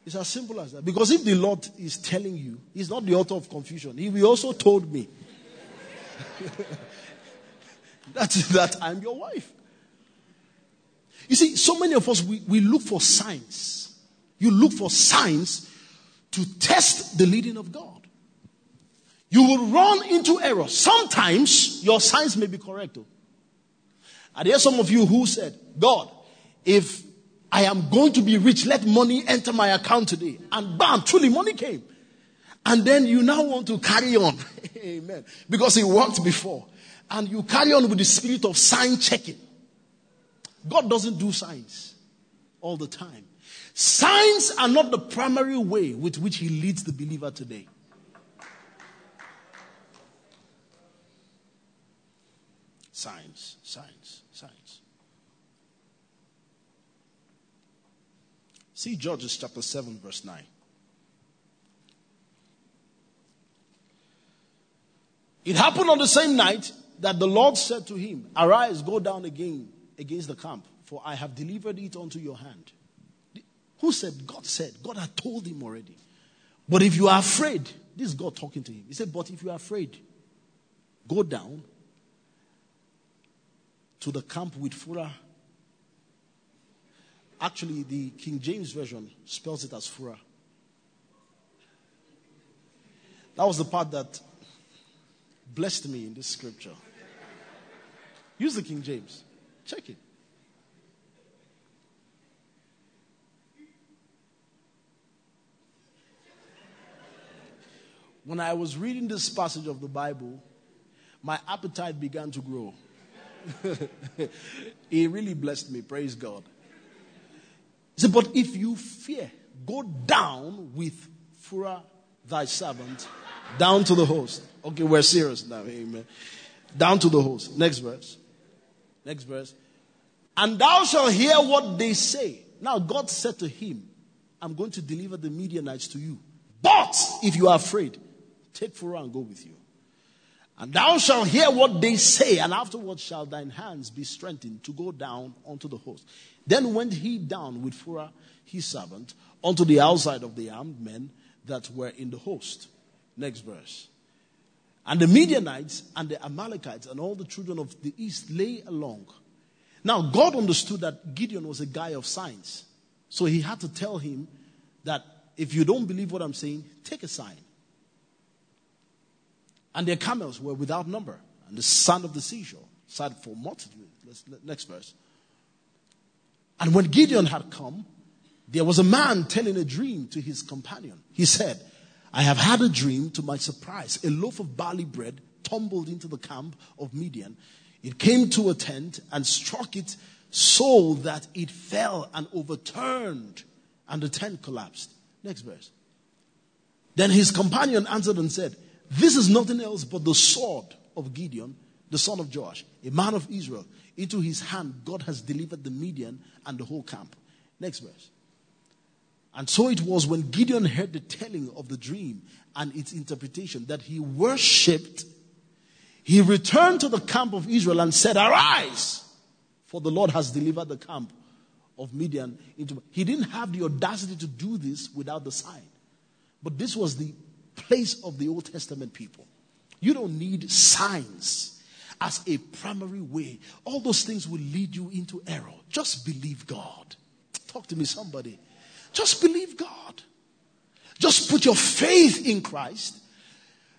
It's as simple as that. Because if the Lord is telling you, He's not the author of confusion. He also told me. That's that I'm your wife. You see, so many of us, we, we look for signs. You look for signs to test the leading of God. You will run into error. Sometimes your signs may be correct. Oh. Are there some of you who said, God, if I am going to be rich, let money enter my account today. And bam, truly money came. And then you now want to carry on. Amen. Because it worked before. And you carry on with the spirit of sign checking. God doesn't do signs all the time. Signs are not the primary way with which he leads the believer today. Signs, signs, signs. See Judges chapter 7, verse 9. It happened on the same night that the Lord said to him, Arise, go down again against the camp, for I have delivered it unto your hand. Who said? God said. God had told him already. But if you are afraid, this is God talking to him. He said, But if you are afraid, go down to the camp with Phurah. Actually, the King James Version spells it as Phurah. That was the part that blessed me in this scripture. Use the King James. Check it. When I was reading this passage of the Bible, my appetite began to grow. it really blessed me. Praise God. He said, But if you fear, go down with Phurah thy servant down to the host. Okay, we're serious now. Amen. Down to the host. Next verse. Next verse. And thou shalt hear what they say. Now, God said to him, I'm going to deliver the Midianites to you. But if you are afraid, take Phurah and go with you. And thou shalt hear what they say, and afterwards shall thine hands be strengthened to go down unto the host. Then went he down with Phurah his servant unto the outside of the armed men that were in the host. Next verse. And the Midianites and the Amalekites and all the children of the east lay along. Now, God understood that Gideon was a guy of signs. So he had to tell him that if you don't believe what I'm saying, take a sign. And their camels were without number, and the sand of the seashore sat for multitude. next verse. And when Gideon had come, there was a man telling a dream to his companion. He said, I have had a dream to my surprise. A loaf of barley bread tumbled into the camp of Midian. It came to a tent and struck it so that it fell and overturned, and the tent collapsed. Next verse. Then his companion answered and said, This is nothing else but the sword of Gideon, the son of Joash, a man of Israel. Into his hand God has delivered the Midian and the whole camp. Next verse. And so it was when Gideon heard the telling of the dream and its interpretation that he worshipped. He returned to the camp of Israel and said, Arise, for the Lord has delivered the camp of Midian into. He didn't have the audacity to do this without the sign. But this was the place of the Old Testament people. You don't need signs as a primary way. All those things will lead you into error. Just believe God. Talk to me, somebody. Just believe God. Just put your faith in Christ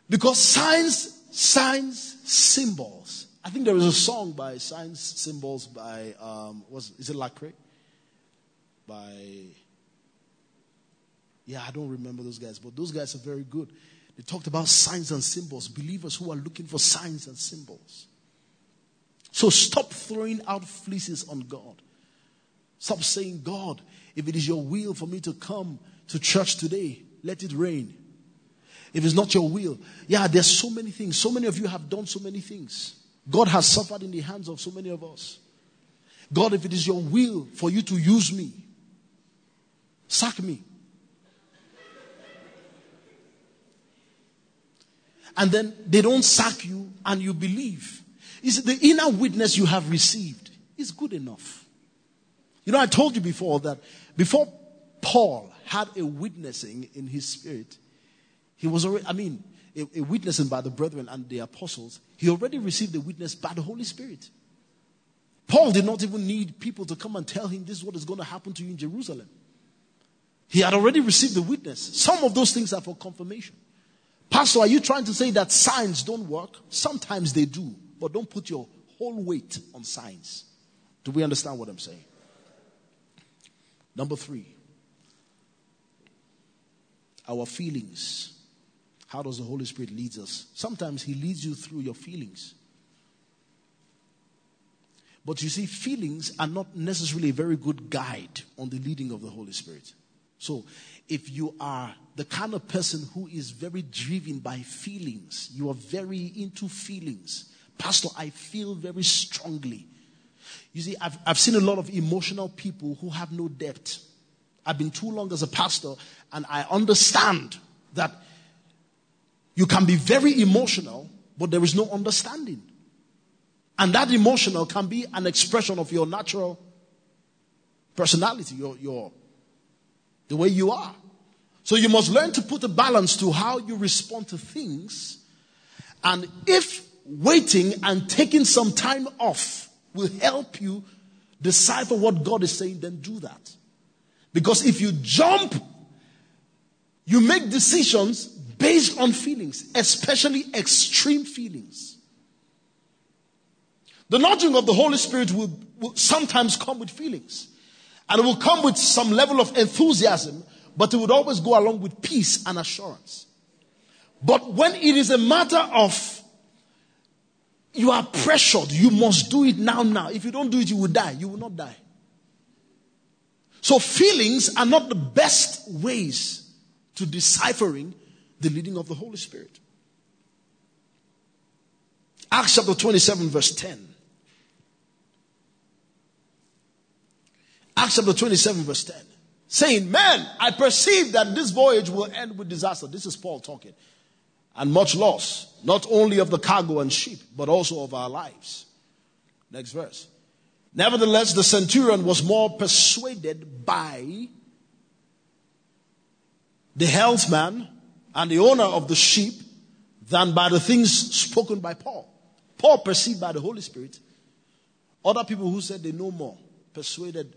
because signs, signs, symbols. I think there is a song by Signs, Symbols by, um, was, is it Lecrae? By, yeah, I don't remember those guys, but those guys are very good. They talked about signs and symbols, believers who are looking for signs and symbols. So stop throwing out fleeces on God. Stop saying, God, if it is your will for me to come to church today, let it rain. If it's not your will, yeah, there's so many things. So many of you have done so many things. God has suffered in the hands of so many of us. God, if it is your will for you to use me, sack me. And then they don't sack you and you believe. Is the inner witness you have received is good enough. You know, I told you before that before Paul had a witnessing in his spirit, he was already, I mean, a, a witnessing by the brethren and the apostles, he already received the witness by the Holy Spirit. Paul did not even need people to come and tell him this is what is going to happen to you in Jerusalem. He had already received the witness. Some of those things are for confirmation. Pastor, are you trying to say that signs don't work? Sometimes they do, but don't put your whole weight on signs. Do we understand what I'm saying? Number three, our feelings. How does the Holy Spirit lead us? Sometimes He leads you through your feelings. But you see, feelings are not necessarily a very good guide on the leading of the Holy Spirit. So, if you are the kind of person who is very driven by feelings, you are very into feelings. Pastor, I feel very strongly. You see, I've, I've seen a lot of emotional people who have no depth. I've been too long as a pastor, and I understand that you can be very emotional, but there is no understanding. And that emotional can be an expression of your natural personality, your, your, the way you are. So you must learn to put a balance to how you respond to things. And if waiting and taking some time off will help you decipher what God is saying, then do that. Because if you jump, you make decisions based on feelings, especially extreme feelings. The nudging of the Holy Spirit will, will sometimes come with feelings. And it will come with some level of enthusiasm, but it would always go along with peace and assurance. But when it is a matter of you are pressured, you must do it now, now. If you don't do it, you will die. You will not die. So feelings are not the best ways to deciphering the leading of the Holy Spirit. Acts chapter 27 verse 10. Acts chapter 27, verse 10. Saying, Man, I perceive that this voyage will end with disaster. This is Paul talking. And much loss, not only of the cargo and sheep, but also of our lives. Next verse. Nevertheless, the centurion was more persuaded by the helmsman and the owner of the sheep than by the things spoken by Paul. Paul perceived by the Holy Spirit. Other people who said they know more persuaded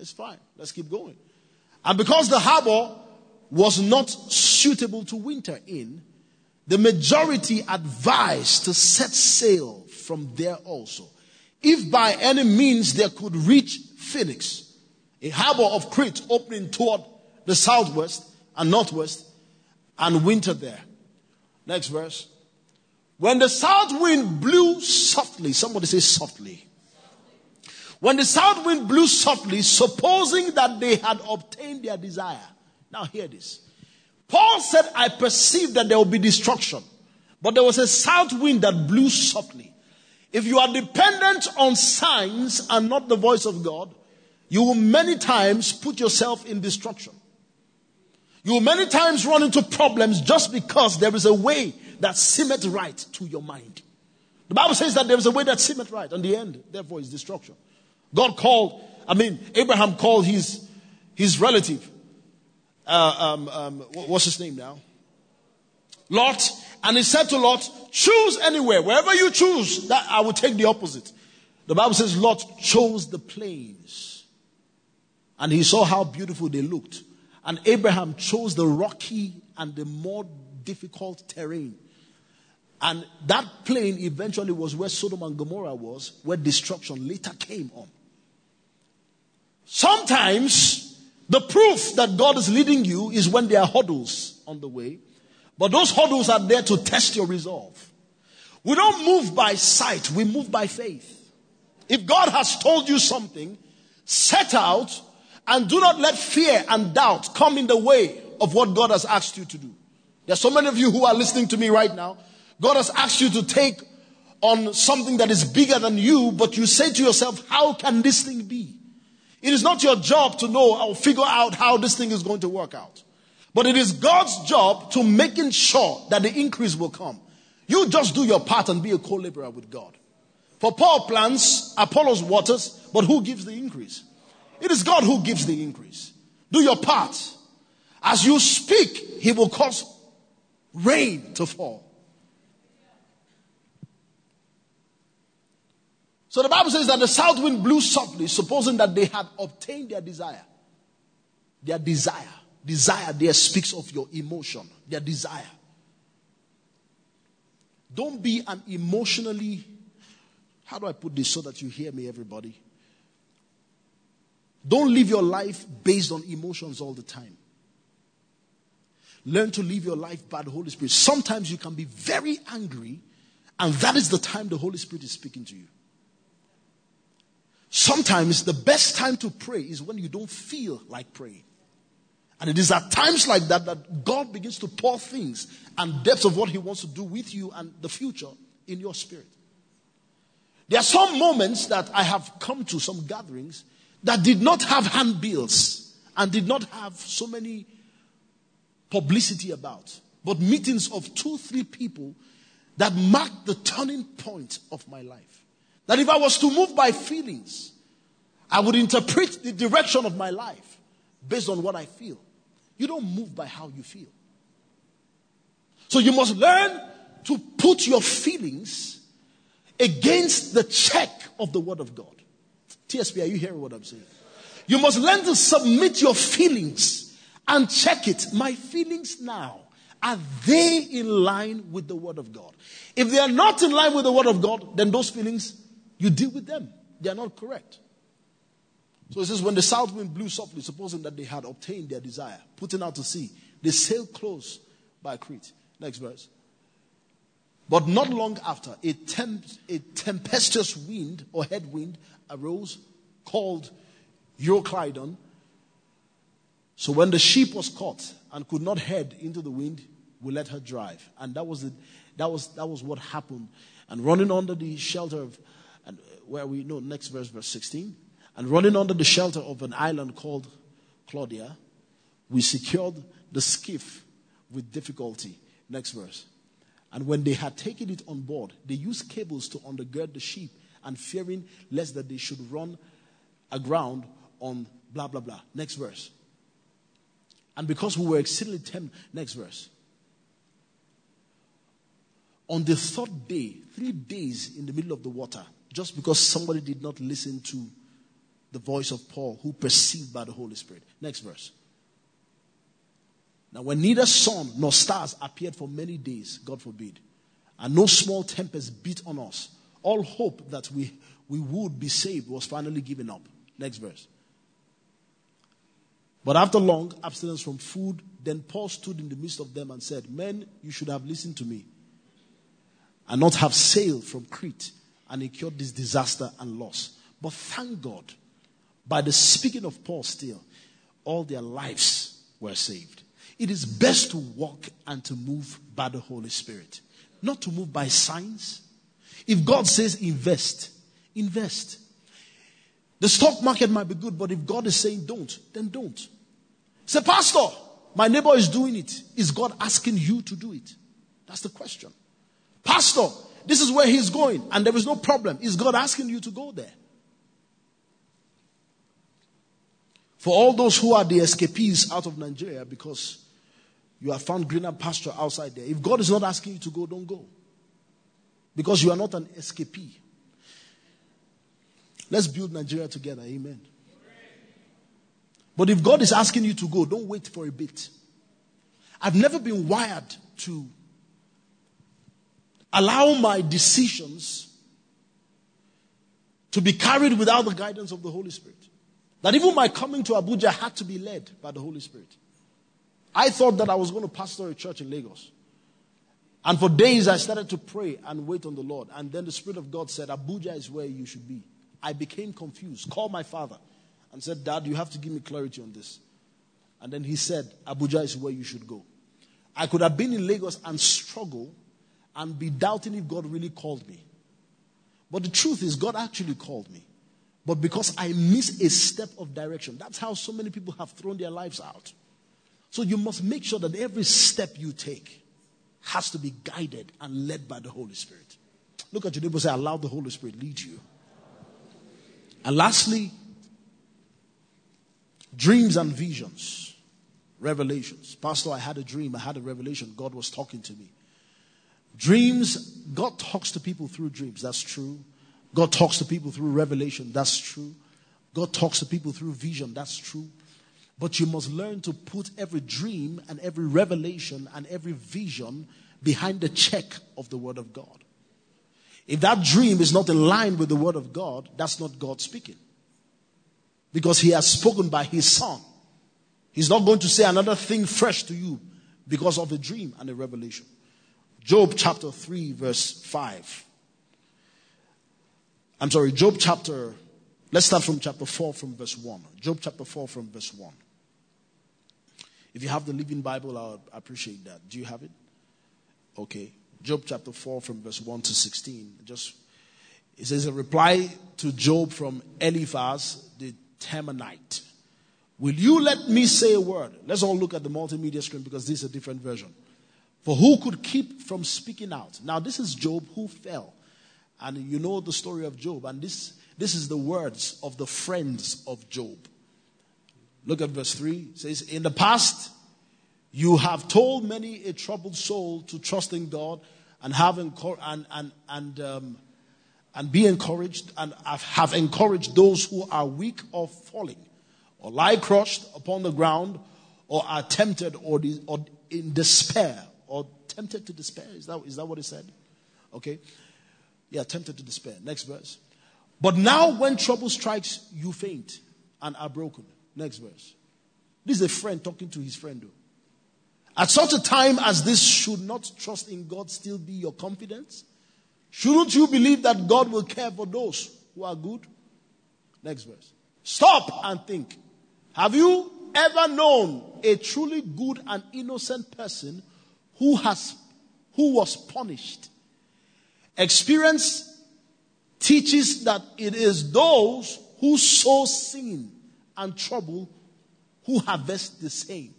it's fine. Let's keep going. And because the harbor was not suitable to winter in, the majority advised to set sail from there also. If by any means they could reach Phoenix, a harbor of Crete opening toward the southwest and northwest, and winter there. Next verse. When the south wind blew softly, somebody say softly. When the south wind blew softly, supposing that they had obtained their desire. Now hear this. Paul said, I perceived that there will be destruction. But there was a south wind that blew softly. If you are dependent on signs and not the voice of God, you will many times put yourself in destruction. You will many times run into problems just because there is a way that seemeth right to your mind. The Bible says that there is a way that seemeth right, and the end, therefore, is destruction. God called, I mean, Abraham called his, his relative, uh, um, um, what's his name now? Lot. And he said to Lot, choose anywhere. Wherever you choose, that I will take the opposite. The Bible says Lot chose the plains. And he saw how beautiful they looked. And Abraham chose the rocky and the more difficult terrain. And that plain eventually was where Sodom and Gomorrah was, where destruction later came on. Sometimes the proof that God is leading you is when there are hurdles on the way, but those hurdles are there to test your resolve. We don't move by sight, we move by faith. If God has told you something, set out and do not let fear and doubt come in the way of what God has asked you to do. There are so many of you who are listening to me right now. God has asked you to take on something that is bigger than you, but you say to yourself, how can this thing be? It is not your job to know or figure out how this thing is going to work out. But it is God's job to making sure that the increase will come. You just do your part and be a co-laborer with God. For Paul plants, Apollos waters, but who gives the increase? It is God who gives the increase. Do your part. As you speak, he will cause rain to fall. So the Bible says that the south wind blew softly, supposing that they had obtained their desire. Their desire. Desire there speaks of your emotion, their desire. Don't be an emotionally, how do I put this so that you hear me, everybody? Don't live your life based on emotions all the time. Learn to live your life by the Holy Spirit. Sometimes you can be very angry, and that is the time the Holy Spirit is speaking to you. Sometimes the best time to pray is when you don't feel like praying. And it is at times like that that God begins to pour things and depths of what He wants to do with you and the future in your spirit. There are some moments that I have come to some gatherings that did not have handbills and did not have so many publicity about, but meetings of two, three people that marked the turning point of my life. That if I was to move by feelings, I would interpret the direction of my life based on what I feel. You don't move by how you feel. So you must learn to put your feelings against the check of the Word of God. TSP, are you hearing what I'm saying? You must learn to submit your feelings and check it. My feelings now, are they in line with the Word of God? If they are not in line with the Word of God, then those feelings, you deal with them. They are not correct. So it says, when the south wind blew softly, supposing that they had obtained their desire, putting out to sea, they sailed close by Crete. Next verse. But not long after, a, temp- a tempestuous wind or headwind arose called Euroclydon, so when the sheep was caught and could not head into the wind, we let her drive. And that was, the, that was, that was what happened. And running under the shelter of, and uh, where we know, next verse, verse 16. And running under the shelter of an island called Claudia, we secured the skiff with difficulty. Next verse. And when they had taken it on board, they used cables to undergird the sheep, and fearing lest that they should run aground on blah blah blah. Next verse. And because we were exceedingly tempted, next verse. On the third day, three days in the middle of the water, just because somebody did not listen to the voice of Paul, who perceived by the Holy Spirit. Next verse. Now, when neither sun nor stars appeared for many days, God forbid, and no small tempest beat on us, all hope that we, we would be saved was finally given up. Next verse. But after long abstinence from food, then Paul stood in the midst of them and said, Men, you should have listened to me and not have sailed from Crete and incurred this disaster and loss. But thank God, by the speaking of Paul still, all their lives were saved. It is best to walk and to move by the Holy Spirit, not to move by signs. If God says invest, invest. The stock market might be good, but if God is saying don't, then don't. Say, Pastor, my neighbor is doing it. Is God asking you to do it? That's the question. Pastor, this is where he's going and there is no problem. Is God asking you to go there? For all those who are the escapees out of Nigeria because you have found greener pasture outside there, if God is not asking you to go, don't go. Because you are not an escapee. Let's build Nigeria together. Amen. But if God is asking you to go, don't wait for a bit. I've never been wired to allow my decisions to be carried without the guidance of the Holy Spirit. That even my coming to Abuja had to be led by the Holy Spirit. I thought that I was going to pastor a church in Lagos. And for days I started to pray and wait on the Lord. And then the Spirit of God said, Abuja is where you should be. I became confused. Called my father and said, Dad, you have to give me clarity on this. And then he said, Abuja is where you should go. I could have been in Lagos and struggle and be doubting if God really called me. But the truth is, God actually called me. But because I miss a step of direction, that's how so many people have thrown their lives out. So you must make sure that every step you take has to be guided and led by the Holy Spirit. Look at your neighbor and say, Allow the Holy Spirit lead you. And lastly, dreams and visions, revelations. Pastor, I had a dream, I had a revelation. God was talking to me. Dreams, God talks to people through dreams. That's true. God talks to people through revelation. That's true. God talks to people through vision. That's true. But you must learn to put every dream and every revelation and every vision behind the check of the Word of God. If that dream is not in line with the Word of God, that's not God speaking. Because He has spoken by His Son. He's not going to say another thing fresh to you because of a dream and a revelation. Job chapter 3, verse 5. I'm sorry, Job chapter, let's start from chapter 4 from verse 1. Job chapter 4 from verse 1. If you have the Living Bible, I appreciate that. Do you have it? Okay. Job chapter 4 from verse 1 to 16. Just it says a reply to Job from Eliphaz the Temanite. Will you let me say a word? Let's all look at the multimedia screen because this is a different version. For who could keep from speaking out? Now, this is Job who fell. And you know the story of Job. And this, this is the words of the friends of Job. Look at verse 3. It says, In the past, you have told many a troubled soul to trust in God and have encor- and, and, and, um, and be encouraged and have encouraged those who are weak or falling or lie crushed upon the ground or are tempted or, or in despair or tempted to despair. Is that, is that what he said? Okay. Yeah, tempted to despair. Next verse. But now when trouble strikes, you faint and are broken. Next verse. This is a friend talking to his friend. Though. At such a time as this, should not trust in God still be your confidence? Shouldn't you believe that God will care for those who are good? Next verse. Stop and think. Have you ever known a truly good and innocent person who has who was punished. Experience teaches that it is those who sow sin and trouble who harvest the same.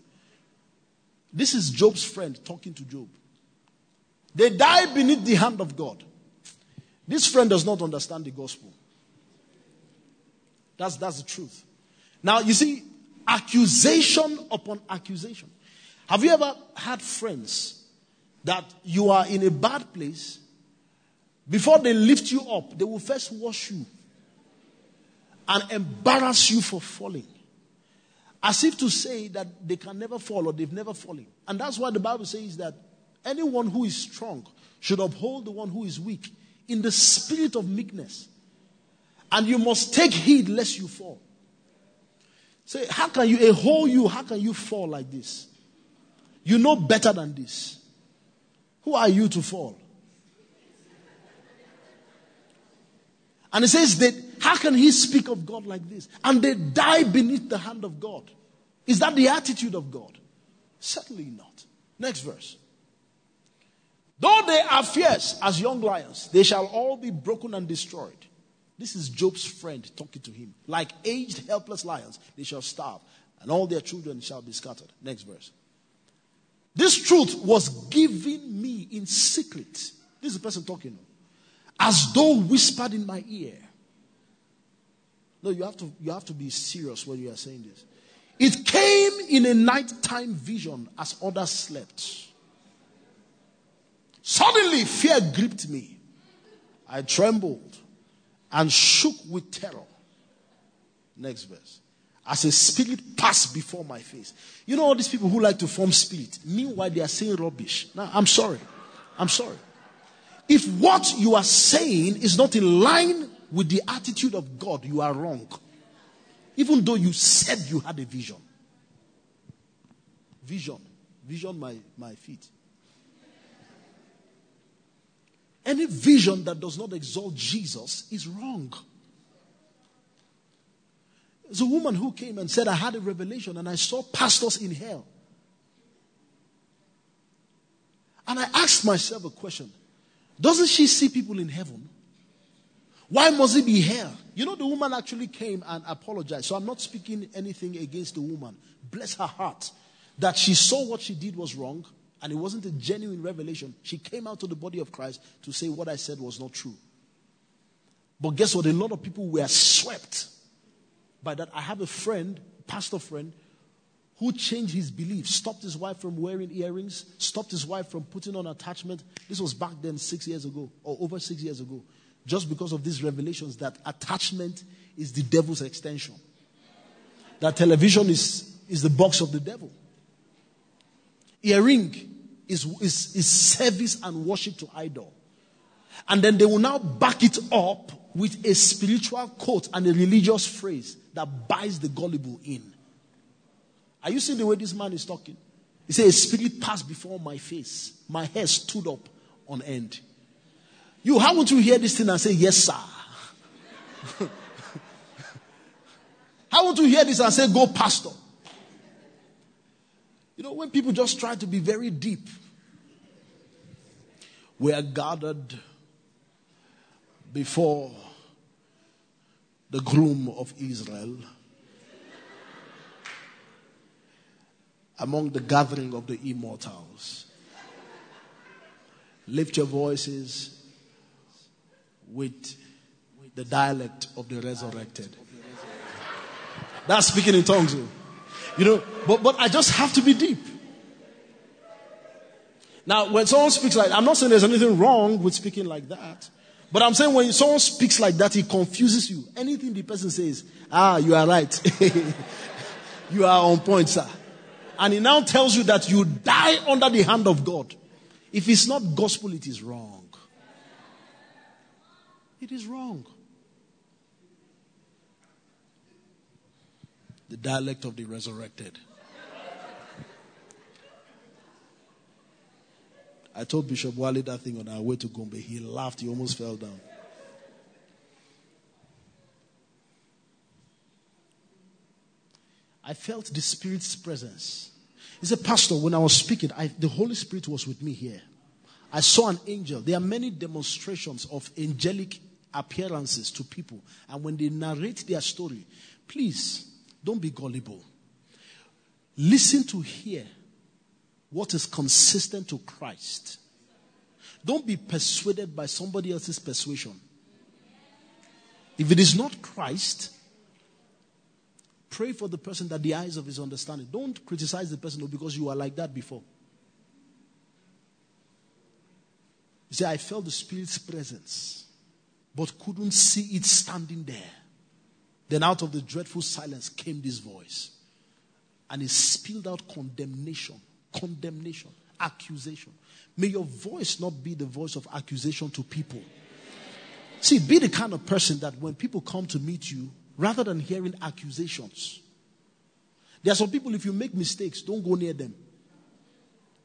This is Job's friend talking to Job. They die beneath the hand of God. This friend does not understand the gospel. That's, that's the truth. Now, you see, accusation upon accusation. Have you ever had friends that you are in a bad place? Before they lift you up, they will first wash you and embarrass you for falling. As if to say that they can never fall or they've never fallen. And that's why the Bible says that anyone who is strong should uphold the one who is weak in the spirit of meekness. And you must take heed lest you fall. Say, how can you, a whole you, how can you fall like this? You know better than this. Who are you to fall? And it says that how can he speak of God like this? And they die beneath the hand of God. Is that the attitude of God? Certainly not. Next verse. Though they are fierce as young lions, they shall all be broken and destroyed. This is Job's friend talking to him. Like aged, helpless lions, they shall starve, and all their children shall be scattered. Next verse. This truth was given me in secret. This is the person talking. As though whispered in my ear. No, you have to, you have to be serious when you are saying this. It came in a nighttime vision as others slept. Suddenly, fear gripped me. I trembled and shook with terror. Next verse as a spirit passed before my face. You know all these people who like to form spirit. Meanwhile, they are saying rubbish. Now, I'm sorry. I'm sorry. If what you are saying is not in line with the attitude of God, you are wrong. Even though you said you had a vision. Vision. Vision my, my feet. Any vision that does not exalt Jesus is wrong. There's a woman who came and said, I had a revelation and I saw pastors in hell. And I asked myself a question Doesn't she see people in heaven? Why must it be hell? You know, the woman actually came and apologized. So I'm not speaking anything against the woman. Bless her heart. That she saw what she did was wrong and it wasn't a genuine revelation. She came out to the body of Christ to say what I said was not true. But guess what? A lot of people were swept by that. I have a friend, pastor friend, who changed his belief, stopped his wife from wearing earrings, stopped his wife from putting on attachment. This was back then, six years ago, or over six years ago, just because of these revelations that attachment is the devil's extension. That television is, is the box of the devil. Earring is, is, is service and worship to idol. And then they will now back it up with a spiritual quote and a religious phrase that buys the gullible in. Are you seeing the way this man is talking? He said, A spirit passed before my face. My hair stood up on end. You, how would you hear this thing and say, Yes, sir? how would you hear this and say, Go, pastor? You know, when people just try to be very deep, we are gathered before the groom of Israel among the gathering of the immortals. Lift your voices with the dialect of the resurrected. That's speaking in tongues. You know, but, but I just have to be deep. Now, when someone speaks like I'm not saying there's anything wrong with speaking like that. But I'm saying when someone speaks like that, it confuses you. Anything the person says, ah, you are right. you are on point, sir. And he now tells you that you die under the hand of God. If it's not gospel, it is wrong. It is wrong. The dialect of the resurrected. I told Bishop Wale that thing on our way to Gombe. He laughed, he almost fell down. I felt the Spirit's presence. He said, Pastor, when I was speaking, I, the Holy Spirit was with me here. I saw an angel. There are many demonstrations of angelic appearances to people. And when they narrate their story, please don't be gullible. Listen to hear what is consistent to Christ. Don't be persuaded by somebody else's persuasion. If it is not Christ, pray for the person that the eyes of his understanding. Don't criticize the person oh, because you were like that before. You say, I felt the Spirit's presence, but couldn't see it standing there. Then out of the dreadful silence came this voice. And it spilled out condemnation condemnation, accusation. May your voice not be the voice of accusation to people. See, be the kind of person that when people come to meet you, rather than hearing accusations, there are some people, if you make mistakes, don't go near them.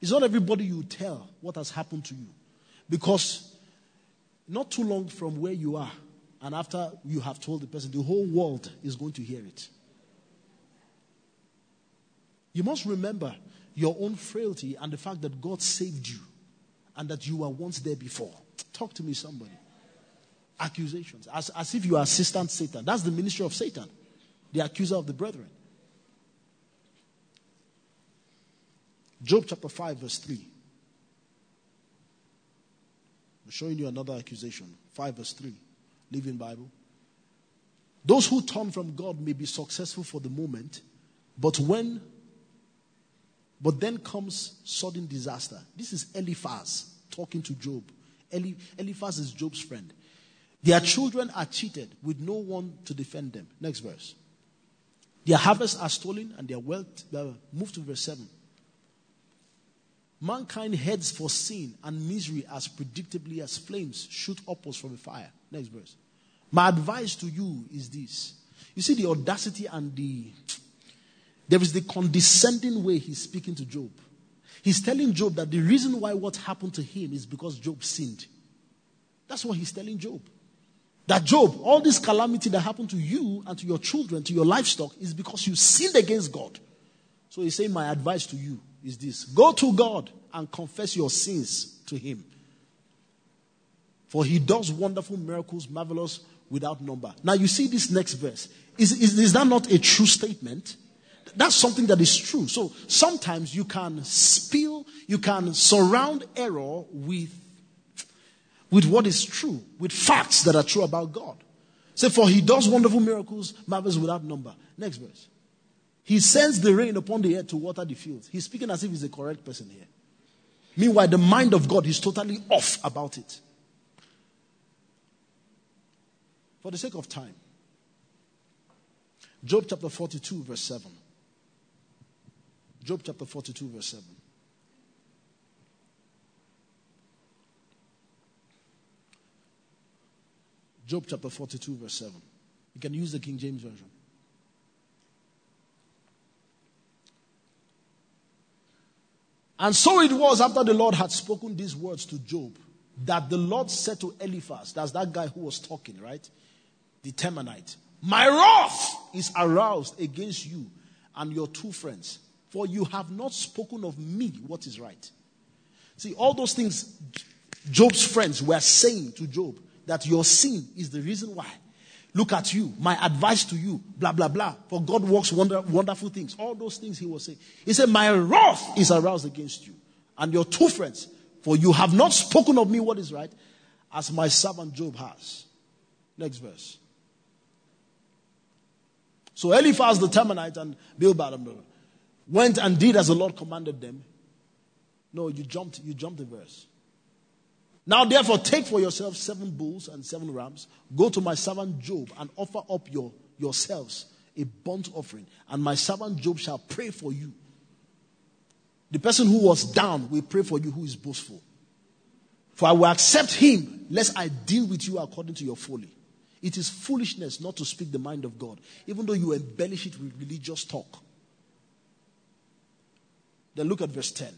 It's not everybody you tell what has happened to you. Because not too long from where you are, and after you have told the person, the whole world is going to hear it. You must remember your own frailty and the fact that God saved you and that you were once there before. Talk to me, somebody. Accusations, as, as if you are assistant Satan. That's the ministry of Satan, the accuser of the brethren. Job chapter 5, verse 3. I'm showing you another accusation. 5 verse 3. Living Bible. Those who turn from God may be successful for the moment, but when but then comes sudden disaster. This is Eliphaz talking to Job. Eli, Eliphaz is Job's friend. Their children are cheated with no one to defend them. Next verse. Their harvests are stolen and their wealth, uh, move to verse 7. Mankind heads for sin and misery as predictably as flames shoot upwards from a fire. Next verse. My advice to you is this. You see the audacity and the there is the condescending way he's speaking to Job. He's telling Job that the reason why what happened to him is because Job sinned. That's what he's telling Job. That Job, all this calamity that happened to you and to your children, to your livestock, is because you sinned against God. So he's saying, My advice to you is this go to God and confess your sins to Him. For He does wonderful miracles, marvelous without number. Now you see this next verse. Is, is, is that not a true statement? That's something that is true. So sometimes you can spill, you can surround error with, with what is true, with facts that are true about God. Say, for he does wonderful miracles, marvels without number. Next verse. He sends the rain upon the earth to water the fields. He's speaking as if he's the correct person here. Meanwhile, the mind of God is totally off about it. For the sake of time, Job chapter 42, verse 7. Job chapter 42, verse 7. Job chapter 42, verse 7. You can use the King James Version. And so it was after the Lord had spoken these words to Job that the Lord said to Eliphaz, that's that guy who was talking, right? The Temanite, My wrath is aroused against you and your two friends, for you have not spoken of me what is right. See, all those things Job's friends were saying to Job that your sin is the reason why. Look at you, my advice to you, blah, blah, blah. For God works wonder, wonderful things. All those things he was saying. He said, My wrath is aroused against you and your two friends, for you have not spoken of me what is right, as my servant Job has. Next verse. So Eliphaz the Temanite and Bildad went and did as the Lord commanded them. No, you jumped, you jumped the verse. Now therefore take for yourself seven bulls and seven rams. Go to my servant Job and offer up your, yourselves a burnt offering. And my servant Job shall pray for you. The person who was down will pray for you who is boastful. For I will accept him, lest I deal with you according to your folly. It is foolishness not to speak the mind of God, even though you embellish it with religious talk. Then look at verse 10.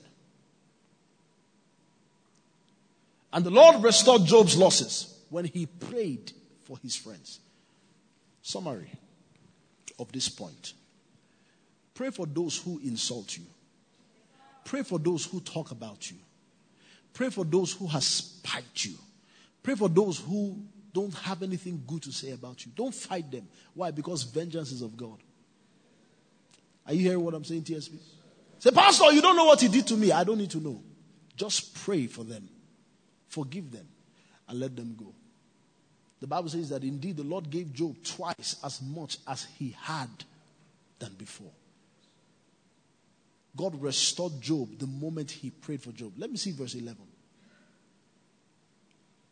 And the Lord restored Job's losses when he prayed for his friends. Summary of this point pray for those who insult you, pray for those who talk about you, pray for those who have spiked you, pray for those who don't have anything good to say about you. Don't fight them. Why? Because vengeance is of God. Are you hearing what I'm saying, TSP? Say, Pastor, you don't know what he did to me. I don't need to know. Just pray for them, forgive them, and let them go. The Bible says that indeed the Lord gave Job twice as much as he had than before. God restored Job the moment he prayed for Job. Let me see verse 11.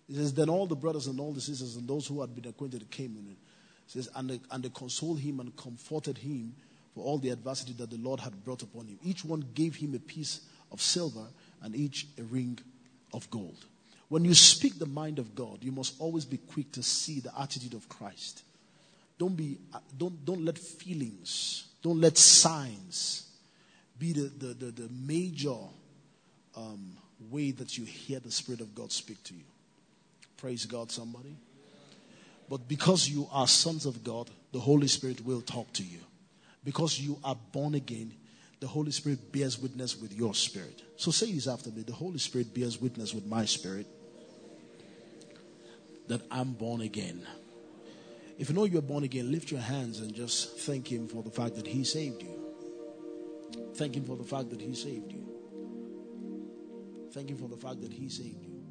He says, Then all the brothers and all the sisters and those who had been acquainted came in. It says, and they, and they consoled him and comforted him for all the adversity that the Lord had brought upon him. Each one gave him a piece of silver and each a ring of gold. When you speak the mind of God, you must always be quick to see the attitude of Christ. Don't be don't don't let feelings, don't let signs be the, the, the, the major um, way that you hear the Spirit of God speak to you. Praise God, somebody. But because you are sons of God, the Holy Spirit will talk to you. Because you are born again, the Holy Spirit bears witness with your spirit. So say this after me the Holy Spirit bears witness with my spirit that I'm born again. If you know you're born again, lift your hands and just thank Him for the fact that He saved you. Thank Him for the fact that He saved you. Thank Him for the fact that He saved you.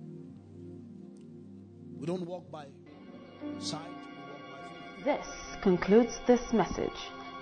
We don't walk by sight, walk by. This concludes this message.